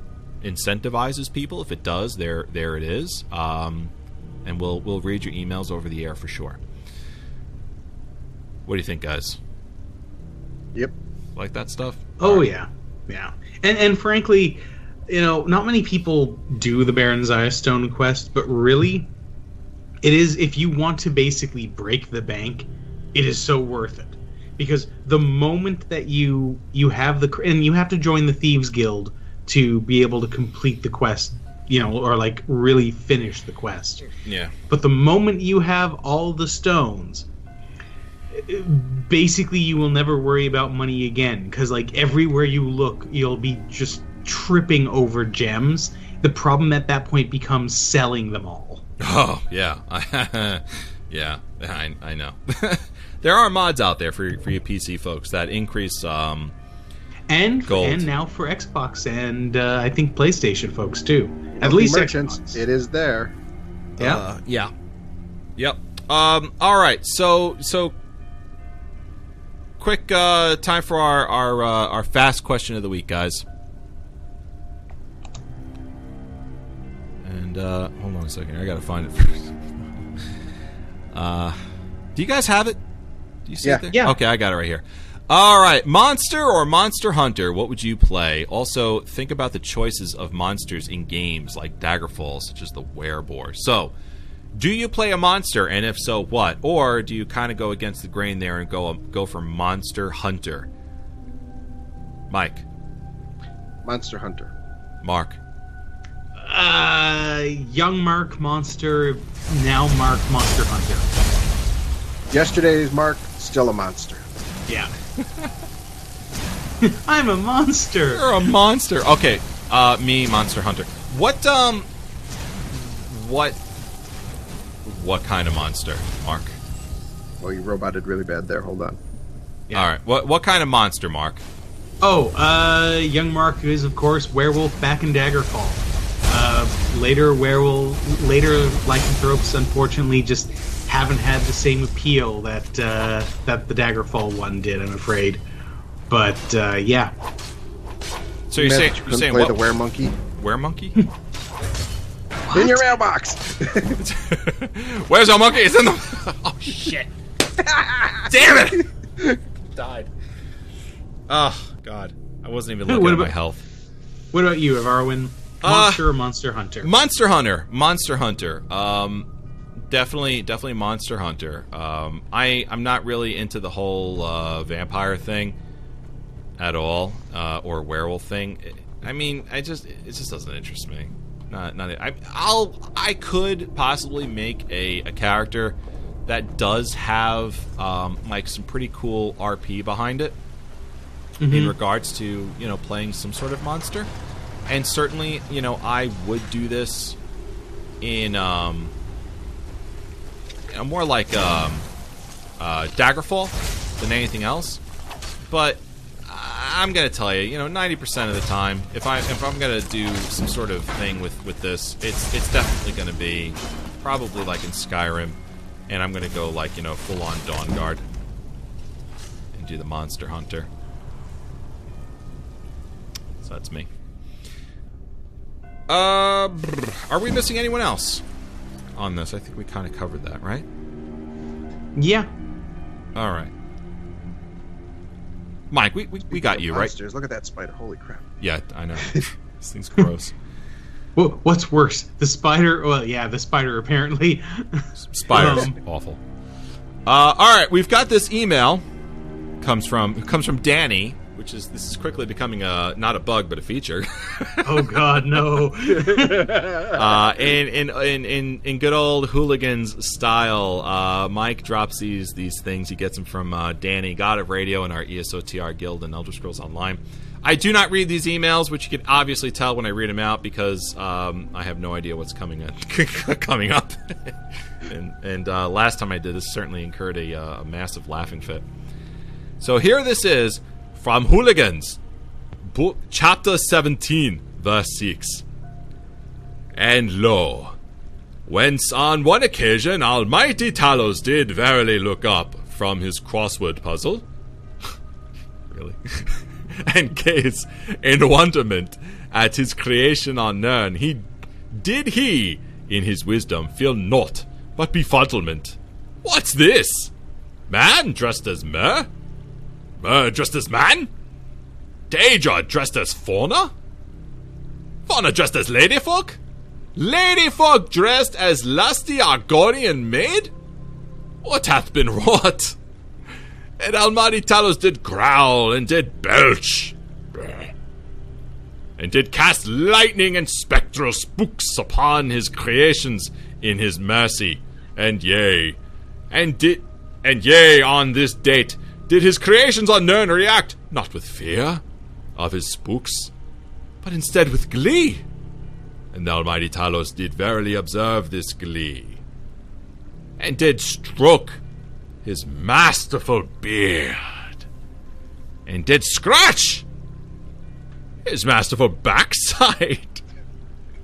incentivizes people. If it does, there there it is. Um, and we'll we'll read your emails over the air for sure. What do you think, guys? Yep. Like that stuff? Oh yeah, yeah. And and frankly, you know, not many people do the Barenziah Stone quest, but really, it is if you want to basically break the bank, it is so worth it. Because the moment that you you have the and you have to join the Thieves Guild to be able to complete the quest, you know, or like really finish the quest. Yeah. But the moment you have all the stones, basically you will never worry about money again because like everywhere you look, you'll be just tripping over gems. The problem at that point becomes selling them all. Oh yeah, [laughs] yeah. I, I know. [laughs] there are mods out there for for you PC folks that increase. Um, And Gold. and now for Xbox and uh, I think PlayStation folks too. At Wealthy least merchants, Xbox. it is there. yeah. Uh, yeah. Yep. Um, all right. So so quick uh, time for our our uh, our fast question of the week, guys. And uh, hold on a second. I gotta find it [laughs] first. uh, do you guys have it? Do you see Yeah. it there? Yeah. Okay, I got it right here. All right, monster or monster hunter? What would you play? Also, think about the choices of monsters in games like Daggerfall, such as the Wereboar. So, do you play a monster, and if so, what? Or do you kind of go against the grain there and go go for monster hunter? Mike, Monster Hunter. Mark, Uh, young Mark Monster, now Mark Monster Hunter. Yesterday's Mark, still a monster. Yeah. [laughs] [laughs] I'm a monster. you're a monster. Okay, uh, me, monster hunter. What um, what what kind of monster, Mark? Well, you roboted really bad there. Hold on. Yeah. All right, what what kind of monster, Mark? Oh, uh, young Mark is of course werewolf back in Daggerfall. Uh, later werewolf, later lycanthropes, unfortunately, just haven't had the same appeal that uh, that the Daggerfall one did. I'm afraid. But uh, yeah, So you're saying you you're couldn't saying play what? the weremonkey Weremonkey? [laughs] in your mailbox. [laughs] Where's our monkey? It's in the. [laughs] Oh shit! Damn it! Died. Oh god, I wasn't even looking What at my health. what about you, Evarwyn? Uh, Monster or Monster Hunter? Monster Hunter, Monster Hunter. Um, definitely, definitely Monster Hunter. Um, I I'm not really into the whole uh, vampire thing at all, uh, or werewolf thing. I mean, I just it just doesn't interest me. Not not. I, I'll I could possibly make a, a character that does have um, like some pretty cool RP behind it in regards to you know playing some sort of monster and certainly you know i would do this in um you more like um uh daggerfall than anything else. But i'm gonna tell you you know 90% of the time if i if i'm gonna do some sort of thing with with this it's it's definitely gonna be probably like in skyrim. And i'm gonna go like you know full on dawnguard and do the monster hunter. So that's me. Uh, are we missing anyone else on this? I think we kind of covered that, right? yeah. All right. Mike, we, we, we got you, right? Monsters. Look at that spider. Holy crap. Yeah, I know. [laughs] this thing's gross. Wha- What's worse, the spider? Well, yeah, the spider apparently. Spiders, Um, awful. Uh, all right, we've got this email. Comes from comes from Danny, which is this is quickly becoming a not a bug but a feature. [laughs] oh God, no! [laughs] uh, in, in in in in good old hooligans style, uh, Mike drops these these things. He gets them from uh, Danny, God of Radio, and our ESOTR guild and Elder Scrolls Online. I do not read these emails, which you can obviously tell when I read them out because um, I have no idea what's coming up, [laughs] coming up. and and uh, last time I did this, certainly incurred a, uh, a massive laughing fit. So here this is from Hooligans, book chapter seventeen, verse six. And lo, whence on one occasion Almighty Talos did verily look up from his crossword puzzle, [laughs] really, [laughs] and gaze in wonderment at his creation on Nirn, he did he in his wisdom, feel naught but befuddlement. What's this? Man dressed as mer? Uh, Mer dressed as man? Daedra dressed as fauna? Fauna dressed as ladyfolk? Ladyfolk dressed as lusty Argonian maid? What hath been wrought? And Almighty Talos did growl and did belch. And did cast lightning and spectral spooks upon his creations in his mercy. And yea, and did and yea, on this date, did his creations on Nirn react, not with fear of his spooks, but instead with glee. And the Almighty Talos did verily observe this glee, and did stroke his masterful beard, and did scratch his masterful backside,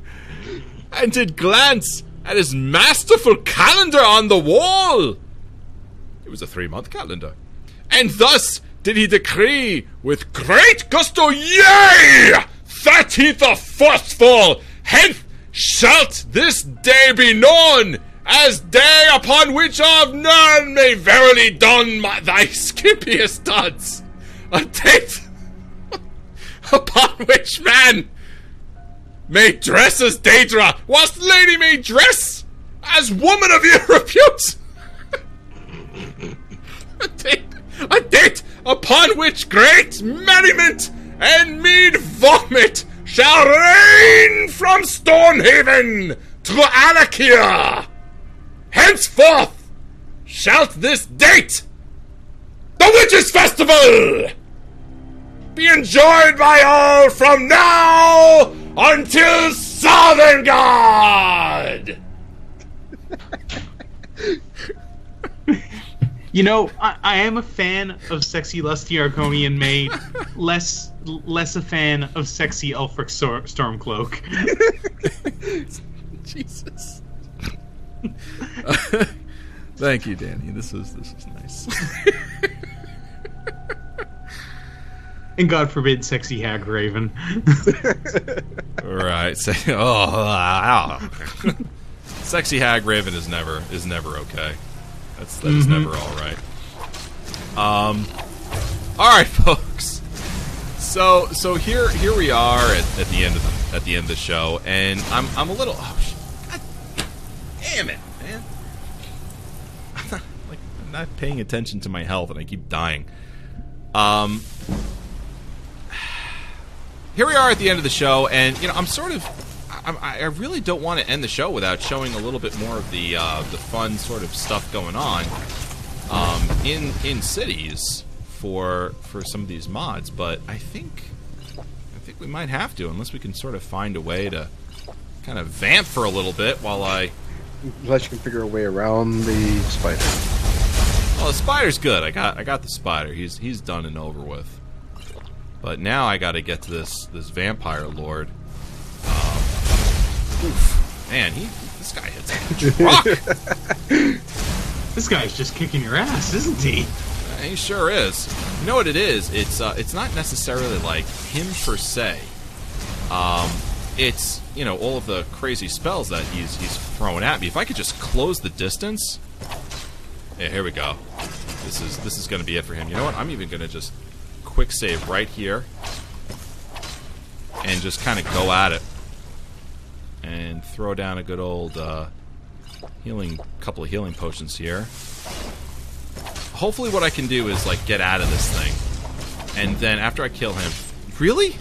[laughs] and did glance at his masterful calendar on the wall. It was a three month calendar. And thus did he decree with great gusto, yea! Thirteenth of first fall, hence shalt this day be known as day upon which of none may verily don my, thy skippiest duds. A date [laughs] upon which man may dress as Daedra, whilst lady may dress as woman of your repute. [laughs] a date, a date upon which great merriment and mead vomit shall reign from Stonehaven to Alik'r. Henceforth shalt this date, the Witches' Festival, be enjoyed by all from now until Sovngarde. [laughs] You know, I, I am a fan of sexy lusty Argonian maid, [laughs] less less a fan of sexy Ulfric Stor- Stormcloak. [laughs] Jesus. [laughs] Thank you, Danny. This is this is nice. And God forbid, sexy Hagraven. right. Say, oh, ah. sexy hagraven is never is never okay. That's that is never all right. Um. All right, [laughs] folks. So so here here we are at, at the end of the at the end of the show, and I'm I'm a little. Oh, sh- God damn it, man! I'm not, like I'm not paying attention to my health, and I keep dying. Um [sighs] here we are at the end of the show, and you know I'm sort of, I, I really don't want to end the show without showing a little bit more of the uh, the fun sort of stuff going on um, in in cities for for some of these mods. But I think I think we might have to, unless we can sort of find a way to kind of vamp for a little bit while I. Unless you can figure a way around the spider. Well, the spider's good. I got I got the spider. He's he's done and over with. But now I got to get to this this vampire lord. Oof, man, he this guy hits a [laughs] this guy's just kicking your ass, isn't he? he sure is. You know what it is? It's uh, it's not necessarily like him per se. Um, it's you know all of the crazy spells that he's he's throwing at me. If I could just close the distance. Yeah, here we go. This is this is going to be it for him. You know what? I'm even going to just quick save right here and just kind of go at it and throw down a good old uh, healing couple of healing potions here hopefully what I can do is like get out of this thing and then after I kill him really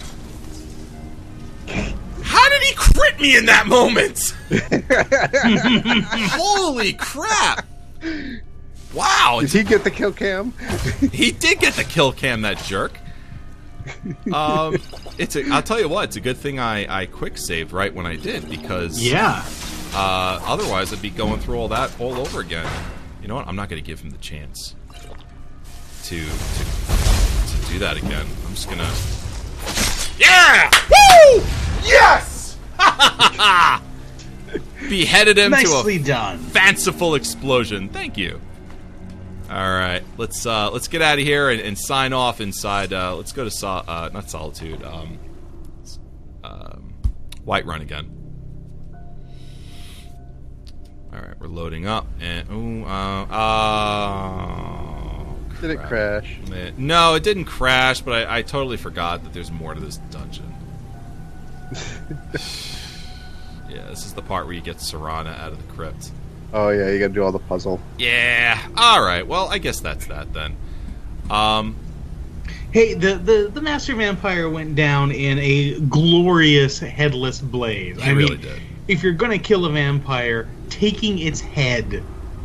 how did he crit me in that moment [laughs] holy crap Wow! Did he get the kill cam? he did get the kill cam, that jerk. [laughs] Um, it's a. I'll tell you what. It's a good thing I I quick saved right when I did because Yeah. Uh, otherwise I'd be going through all that all over again. You know what? I'm not going to give him the chance to to to do that again. I'm just gonna. Yeah! Woo! Yes! [laughs] Beheaded him Nicely to a done. fanciful explosion. Thank you. All right, let's uh, let's get out of here and, and sign off inside. Uh, let's go to Sol- uh, not Solitude, um, um, Whiterun again. All right, we're loading up, and ooh, uh, oh, Did it crash? Man. No, it didn't crash, but I, I totally forgot that there's more to this dungeon. [laughs] yeah, this is the part where you get Serana out of the crypt. Oh yeah, you got to do all the puzzle. Yeah. All right. Well, I guess that's that then. Um. Hey, the, the, the Master Vampire went down in a glorious headless blaze. He I really mean, did. if you're gonna kill a vampire, taking its head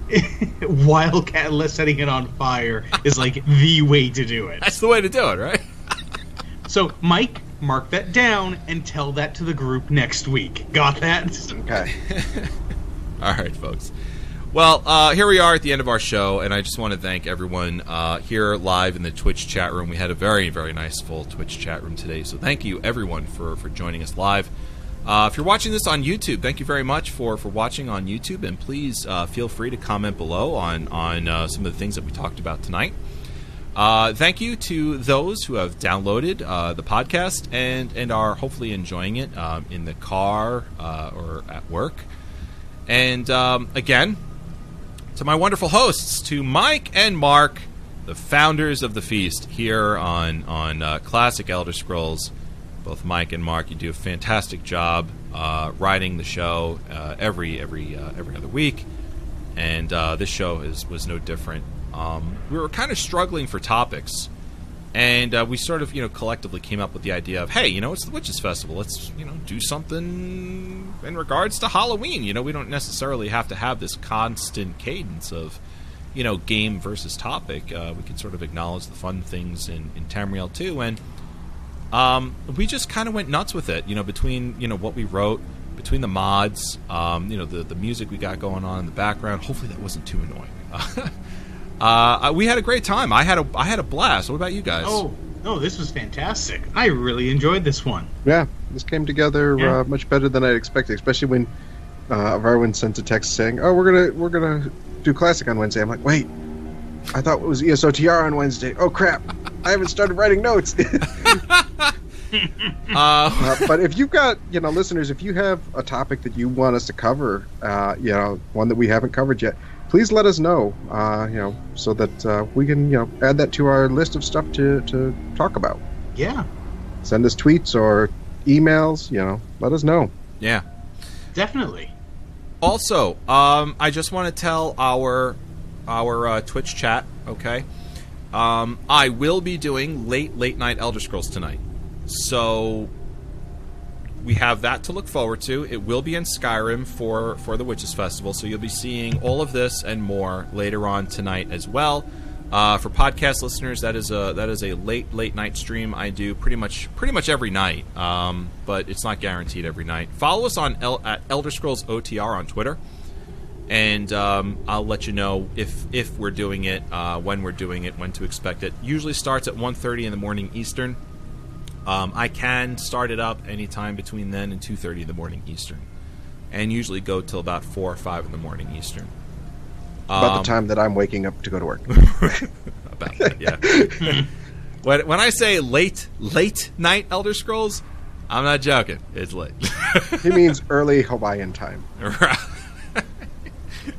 [laughs] while cat- setting it on fire is like the way to do it. That's the way to do it, right? [laughs] So, Mike, mark that down and tell that to the group next week. Got that? Okay. [laughs] [laughs] All right, folks. Well, uh, here we are at the end of our show, and I just want to thank everyone uh, here live in the Twitch chat room. We had a very, very nice full Twitch chat room today, so thank you everyone for for joining us live. Uh, if you're watching this on YouTube, thank you very much for for watching on YouTube, and please uh, feel free to comment below on on uh, some of the things that we talked about tonight. Uh, thank you to those who have downloaded the podcast and and are hopefully enjoying it um, in the car or at work. And um, again, to my wonderful hosts, to Mike and Mark, the founders of the feast here on on uh, classic Elder Scrolls. Both Mike and Mark, you do a fantastic job uh, writing the show uh, every every uh, every other week, and uh, this show is was no different. Um, we were kind of struggling for topics, and uh, we sort of you know collectively came up with the idea of hey you know it's the witches festival. Let's you know do something in regards to halloween. You know we don't necessarily have to have this constant cadence of you know game versus topic. Uh, we can sort of acknowledge the fun things in, in tamriel too. And um, we just kind of went nuts with it you know between you know what we wrote between the mods um, you know the, the music we got going on in the background. Hopefully that wasn't too annoying [laughs] uh, we had a great time i had a i had a blast what about you guys Oh, oh, this was fantastic. I really enjoyed this one. Yeah, this came together Yeah. uh, much better than I'd expected, especially when uh, Varwyn sent a text saying, "Oh, we're gonna we're gonna do classic on Wednesday." I'm like, "Wait, I thought it was ESOTR on Wednesday. Oh crap, I haven't started writing notes." [laughs] Uh, Uh, but if you've got, you know, listeners, if you have a topic that you want us to cover, uh, you know, one that we haven't covered yet, please let us know, uh, you know, so that uh, we can, you know, add that to our list of stuff to, to talk about. Yeah, Send us tweets or emails, you know, let us know. yeah. definitely. Also, um, I just want to tell our our uh, Twitch chat. Okay, um, I will be doing late late night Elder Scrolls tonight, so we have that to look forward to. It will be in Skyrim for for the Witches Festival, so you'll be seeing all of this and more later on tonight as well. Uh, for podcast listeners, that is a that is a late late night stream I do pretty much pretty much every night, um, but it's not guaranteed every night. Follow us on El- at Elder Scrolls OTR on Twitter, and um, I'll let you know if if we're doing it, uh, when we're doing it, when to expect it. Usually starts at 1.30 in the morning Eastern. Um, I can start it up anytime between then and 2.30 in the morning Eastern. And usually go till about 4 or 5 in the morning Eastern. About Um, the time that I'm waking up to go to work. [laughs] About that, yeah. [laughs] when, when I say late, late night Elder Scrolls, I'm not joking. It's late. [laughs] he means early Hawaiian time.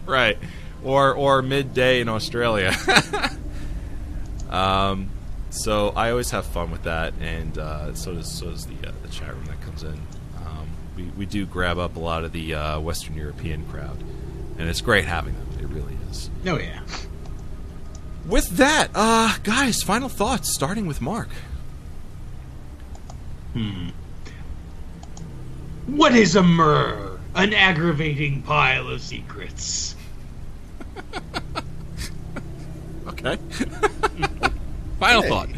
right. Or, or midday in Australia. um, so I always have fun with that, and uh, so does so does the uh, the chat room that comes in. Um, we we do grab up a lot of the uh, Western European crowd, and it's great having them. It really is. Oh yeah. With that, uh, guys, final thoughts. Starting with Mark. Hmm. What is a myrrh? An aggravating pile of secrets. [laughs] Okay. [laughs] final thought.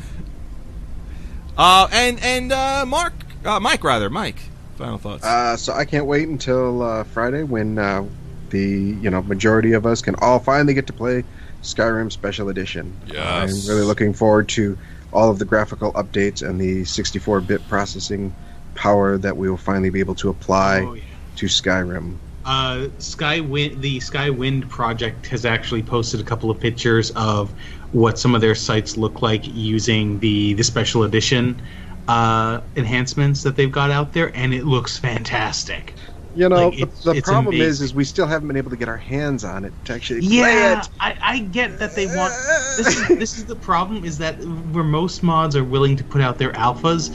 Uh, and and uh, Mark, uh, Mike rather, Mike. Final thoughts. Uh, so I can't wait until uh, Friday when uh, the you know majority of us can all finally get to play Skyrim Special Edition. Yes. I'm really looking forward to all of the graphical updates and the 64-bit processing power that we will finally be able to apply Oh yeah. to Skyrim. Uh, Skywind, the Skywind project has actually posted a couple of pictures of what some of their sites look like using the the special edition uh, enhancements that they've got out there, and it looks fantastic. You know, Like, the, the problem is, amazing. is we still haven't been able to get our hands on it to actually play Yeah, it. I, I get that they want. This is, this is the problem: is that where most mods are willing to put out their alphas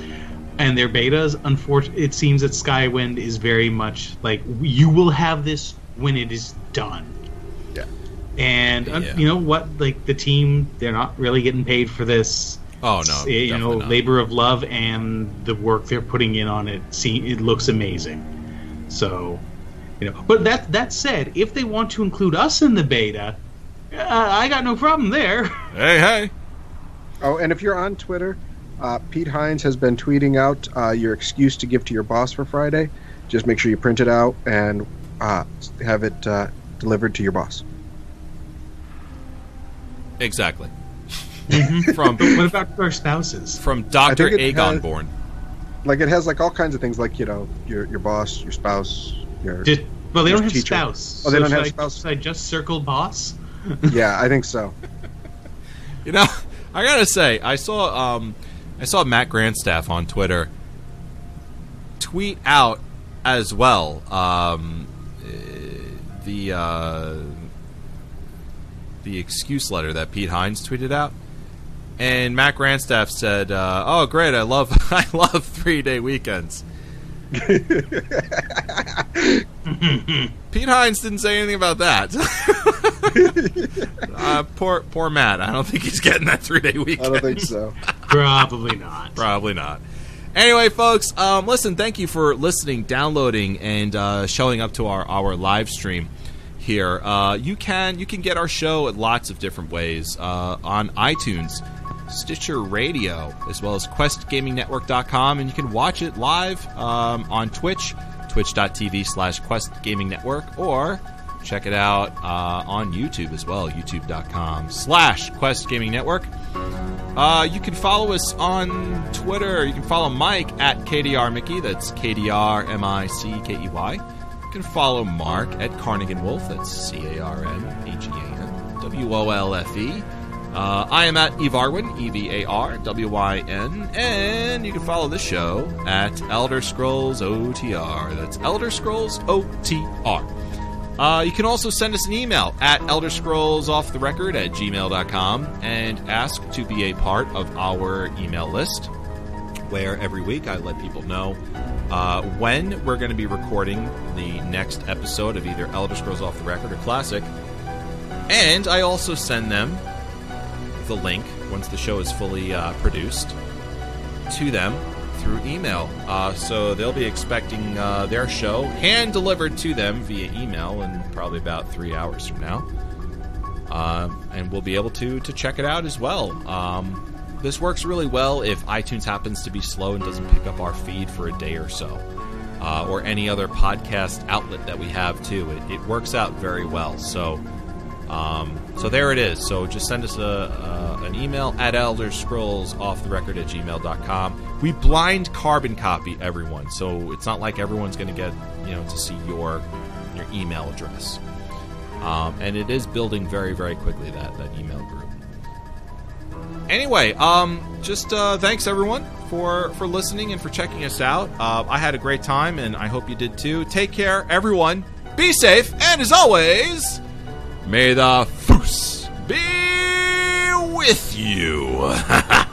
and their betas, unfortunately, it seems that Skywind is very much like you will have this when it is done. Yeah. And uh, Yeah. you know what? Like the team, they're not really getting paid for this. Oh no, you know, not. labor of love and the work they're putting in on it. See, it looks amazing. So, you know, but that that said, if they want to include us in the beta, uh, I got no problem there. [laughs] Hey, hey. Oh, and if you're on Twitter, uh, Pete Hines has been tweeting out uh, your excuse to give to your boss for Friday. Just make sure you print it out and uh, have it uh, delivered to your boss. Exactly. Mm-hmm. from But what about our spouses? from Doctor think Aegon has- born. Like it has like all kinds of things, like you know your your boss, your spouse, your Just, well, they don't have Teacher. spouse. Oh, they So don't have I- spouse? I just circle boss? yeah, I think so. [laughs] You know, I gotta say, I saw um, I saw Matt Grandstaff on Twitter tweet out as well um, uh, the uh, the excuse letter that Pete Hines tweeted out, and Matt Grandstaff said, uh, "Oh, great! I love [laughs] I love three day weekends." [laughs] Pete Hines didn't say anything about that. [laughs] uh, poor poor Matt. I don't think he's getting that three day weekend. I don't think so. Probably not. Probably not. Anyway, folks, um, listen, thank you for listening, downloading, and uh, showing up to our, our live stream here. Uh, you can you can get our show at lots of different ways uh, on iTunes, Stitcher Radio, as well as QuestGamingNetwork.com, and you can watch it live um, on Twitch, twitch.tv slash Quest Gaming Network, or check it out uh, on YouTube as well, youtube.com slash Quest Gaming Network. Uh, you can follow us on Twitter. You can follow Mike at KDR Mickey. That's KDR M I C K E Y. Can follow Mark at Carnagan Wolfe. That's C A R N A G A N W O L F E. Uh, I am at Evarwyn, E V A R W Y N. And you can follow this show at Elder Scrolls OTR. That's Elder Scrolls OTR. Uh, you can also send us an email at elderscrollsofftherecord at gmail.com and ask to be a part of our email list, where every week I let people know uh, when we're going to be recording the next episode of either Elder Scrolls Off the Record or Classic. And I also send them the link once the show is fully uh, produced to them through email. Uh, so they'll be expecting uh, their show hand delivered to them via email in probably about three hours from now. Um, and we'll be able to to check it out as well. Um, this works really well if iTunes happens to be slow and doesn't pick up our feed for a day or so, uh, or any other podcast outlet that we have too. It, it works out very well. So. Um, so there it is. So just send us a, uh, an email at Elder Scrolls off the record at gmail.com. We blind carbon copy everyone, so it's not like everyone's going to get you know to see your your email address. Um, and it is building very very quickly that that email group. Anyway, um, just uh, thanks everyone for for listening and for checking us out. Uh, I had a great time, and I hope you did too. Take care, everyone. Be safe, and as always. May the Fus be with you. [laughs]